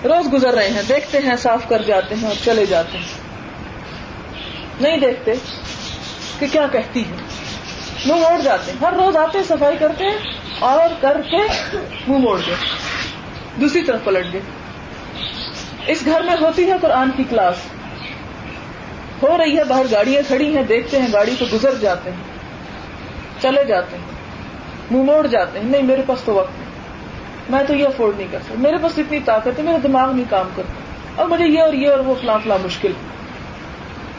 روز گزر رہے ہیں، دیکھتے ہیں، صاف کر جاتے ہیں اور چلے جاتے ہیں۔ نہیں دیکھتے کہ کیا کہتی ہے منہ موڑ جاتے ہیں۔ ہر روز آتے، صفائی کرتے ہیں اور کر کے منہ موڑ گئے دوسری طرف پلٹ گئے اس گھر میں ہوتی ہے قرآن کی کلاس۔ ہو رہی ہے، باہر گاڑیاں کھڑی ہیں، دیکھتے ہیں، گاڑی کو گزر جاتے ہیں، چلے جاتے ہیں۔ منہ موڑ جاتے ہیں، نہیں، میرے پاس تو وقت نہیں۔ میں تو یہ افورڈ نہیں کر سکتا۔ میرے پاس اتنی طاقت ہے، میرا دماغ نہیں کام کرتا۔ اور مجھے یہ اور یہ اور وہ فلاں فلاں مشکل۔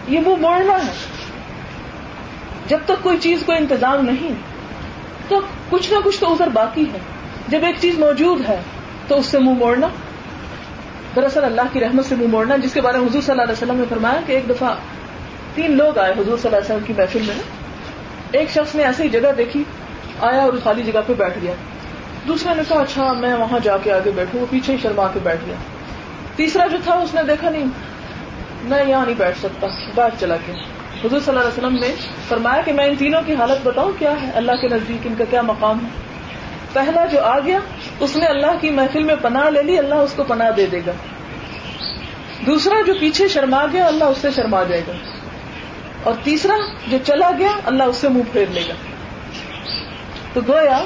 یہ منہ موڑنا ہے۔ جب تک کوئی چیز کو انتظام نہیں، تو کچھ نہ کچھ تو ادھر باقی ہے۔ جب ایک چیز موجود ہے، تو اس سے منہ موڑنا۔ دراصل اللہ کی رحمت سے منہ موڑنا۔ جس کے بارے میں حضور صلی اللہ علیہ وسلم نے فرمایا کہ ایک دفعہ تین لوگ آئے حضور صلی اللہ علیہ وسلم کی محفل میں۔ ایک شخص نے ایسی جگہ دیکھی آیا اور خالی جگہ پہ بیٹھ گیا۔ دوسرے نے کہا اچھا میں وہاں جا کے آگے بیٹھوں، وہ پیچھے ہی شرما کے بیٹھ گیا۔ تیسرا جو تھا، اس نے دیکھا، نہیں، میں یہاں نہیں بیٹھ سکتا، باہر چلا گیا۔ حضور صلی اللہ علیہ وسلم نے فرمایا کہ میں ان تینوں کی حالت بتاؤں، کیا ہے؟ اللہ کے نزدیک ان کا کیا مقام ہے؟ پہلا جو آ گیا، اس نے اللہ کی محفل میں پناہ لے لی، اللہ اس کو پناہ دے دے گا۔ دوسرا جو پیچھے شرما گیا، اللہ اس سے شرما جائے گا۔ اور تیسرا جو چلا گیا، اللہ اس سے منہ پھیر لے گا۔ تو گویا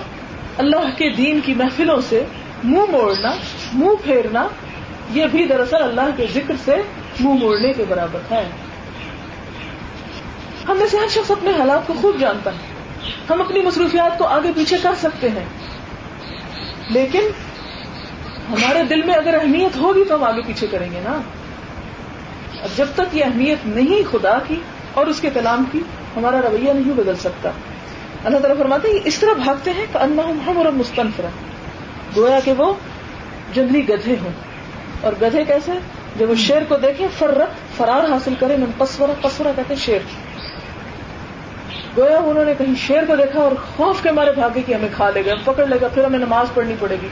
اللہ کے دین کی محفلوں سے منہ موڑنا، منہ پھیرنا، یہ بھی دراصل اللہ کے ذکر سے منہ موڑنے کے برابر ہے۔ ہم میں سے ہر شخص اپنے حالات کو خوب جانتا ہے۔ ہم اپنی مصروفیات کو آگے پیچھے کر سکتے ہیں۔ لیکن ہمارے دل میں اگر اہمیت ہوگی تو ہم آگے پیچھے کریں گے نا۔ اور جب تک یہ اہمیت نہیں خدا کی اور اس کے کلام کی، ہمارا رویہ نہیں بدل سکتا۔ اللہ تعالیٰ فرماتے ہیں، اس طرح بھاگتے ہیں کہ اللہ ہم اور مستنفرا گویا کہ وہ جنگلی گدھے ہوں۔ اور گدھے کیسے؟ جب وہ شیر کو دیکھیں، فرت، فرار حاصل کرے من قصورہ قصورہ کہتے شیر۔ گویا انہوں نے کہیں شیر کو دیکھا اور خوف کے مارے بھاگے کہ ہمیں کھا لے گا پکڑ لے گا، پھر ہمیں نماز پڑھنی پڑے گی،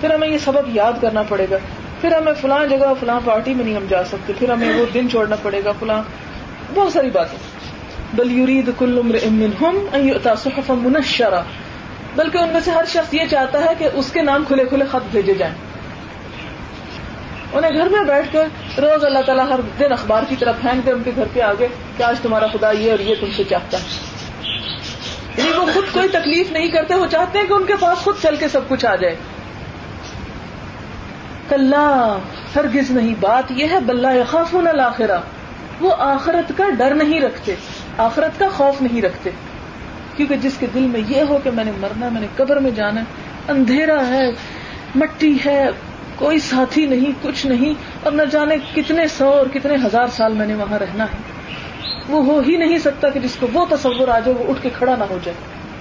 پھر ہمیں یہ سبق یاد کرنا پڑے گا، پھر ہمیں فلاں جگہ، فلاں پارٹی میں نہیں ہم جا سکتے، پھر ہمیں وہ دن چھوڑنا پڑے گا، فلاں۔ بہت ساری باتیں۔ بل یورید کل صحفا منشرا بلکہ ان میں سے ہر شخص یہ چاہتا ہے کہ اس کے نام کھلے کھلے خط بھیجے جائیں۔ انہیں گھر میں بیٹھ کر روز اللہ تعالیٰ ہر دن اخبار کی طرف پھینک دے ان کے گھر کے آگے کہ آج تمہارا خدا یہ اور یہ تم سے چاہتا ہے۔ یعنی وہ خود کوئی تکلیف نہیں کرتے، وہ چاہتے ہیں کہ ان کے پاس خود چل کے سب کچھ آ جائے۔ کل ہرگز نہیں، بات یہ ہے بلّہ خافون الآخرہ وہ آخرت کا ڈر نہیں رکھتے۔ آخرت کا خوف نہیں رکھتے۔ کیونکہ جس کے دل میں یہ ہو کہ میں نے مرنا میں نے قبر میں جانا اندھیرا ہے، مٹی ہے، کوئی ساتھی نہیں، کچھ نہیں، اور نہ جانے کتنے سو اور کتنے ہزار سال میں نے وہاں رہنا ہے۔ وہ ہو ہی نہیں سکتا کہ جس کو وہ تصور آ جائے، وہ اٹھ کے کھڑا نہ ہو جائے۔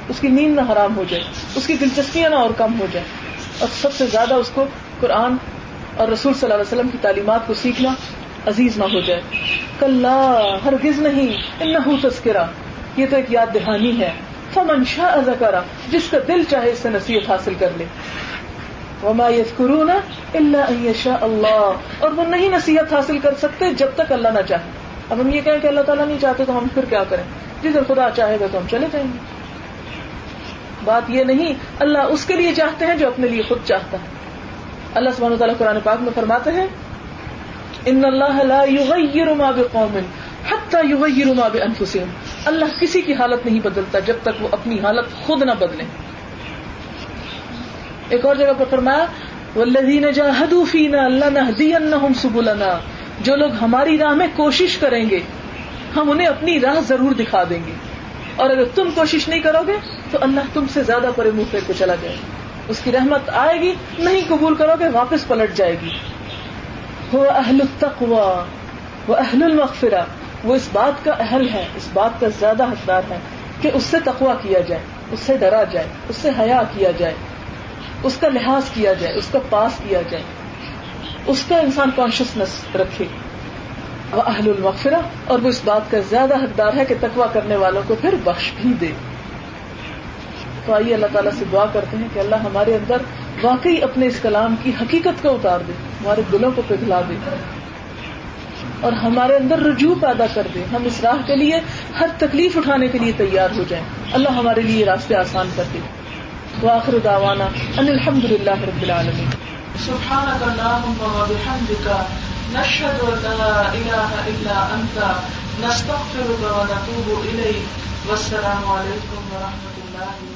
اس کی نیند نہ حرام ہو جائے، اس کی دلچسپیاں نہ اور کم ہو جائے۔ اور سب سے زیادہ اس کو قرآن اور رسول صلی اللہ علیہ وسلم کی تعلیمات کو سیکھنا عزیز نہ ہو جائے۔ کل ہرگز نہیں، انہو تذکرہ۔ یہ تو ایک یاد دہانی ہے۔ فمن شاء ذکرہ، جس کا دل چاہے اس سے نصیحت حاصل کر لے۔ وما يذكرون الا ان يشاء اللہ۔ اور وہ نہیں نصیحت حاصل کر سکتے جب تک اللہ نہ چاہے۔ اب ہم یہ کہیں کہ اللہ تعالیٰ نہیں چاہتے تو ہم پھر کیا کریں؟ جدھر خدا چاہے گا تو ہم چلے جائیں گے۔ بات یہ نہیں، اللہ اس کے لیے چاہتے ہیں جو اپنے لیے خود چاہتا ہے۔ اللہ سبحانہ تعالیٰ قرآن پاک میں فرماتے ہیں ان اللہ لا يغیر ما بقوم حتى يغیر ما بانفسهم اللہ کسی کی حالت نہیں بدلتا جب تک وہ اپنی حالت خود نہ بدلیں ایک اور جگہ پر فرمایا والذین جاہدوا فینا لنهدینهم سبلنا۔ جو لوگ ہماری راہ میں کوشش کریں گے، ہم انہیں اپنی راہ ضرور دکھا دیں گے۔ اور اگر تم کوشش نہیں کرو گے، تو اللہ تم سے زیادہ پرے منہ پھیر کے چلا جائے گا۔ اس کی رحمت آئے گی، نہیں قبول کرو گے، واپس پلٹ جائے گی۔ وہ اہل التقوا وہ اہل المغفرہ، وہ اس بات کا اہل ہے اس بات کا زیادہ حقدار ہے کہ اس سے تقوا کیا جائے، اس سے ڈرا جائے، اس سے حیا کیا جائے، اس کا لحاظ کیا جائے، اس کا پاس کیا جائے۔ اس کا انسان کانشیسنیس رکھے۔ وہ اہل المغفرہ، اور وہ اس بات کا زیادہ حقدار ہے کہ تقوا کرنے والوں کو پھر بخش بھی دے۔ تو آئیے اللہ تعالیٰ سے دعا کرتے ہیں کہ اللہ ہمارے اندر واقعی اپنے اس کلام کی حقیقت کو اتار دے، ہمارے دلوں کو پگھلا دے اور ہمارے اندر رجوع پیدا کر دے۔ ہم اس راہ کے لیے ہر تکلیف اٹھانے کے لیے تیار ہو جائیں۔ اللہ ہمارے لیے راستے آسان کر دے۔ وآخر دعوانا ان الحمد للہ رب العالمین۔ سبحانك اللهم وبحمدك نشهد ان لا اله الا انت نستغفرك ونتوب اليك والسلام عليكم ورحمه الله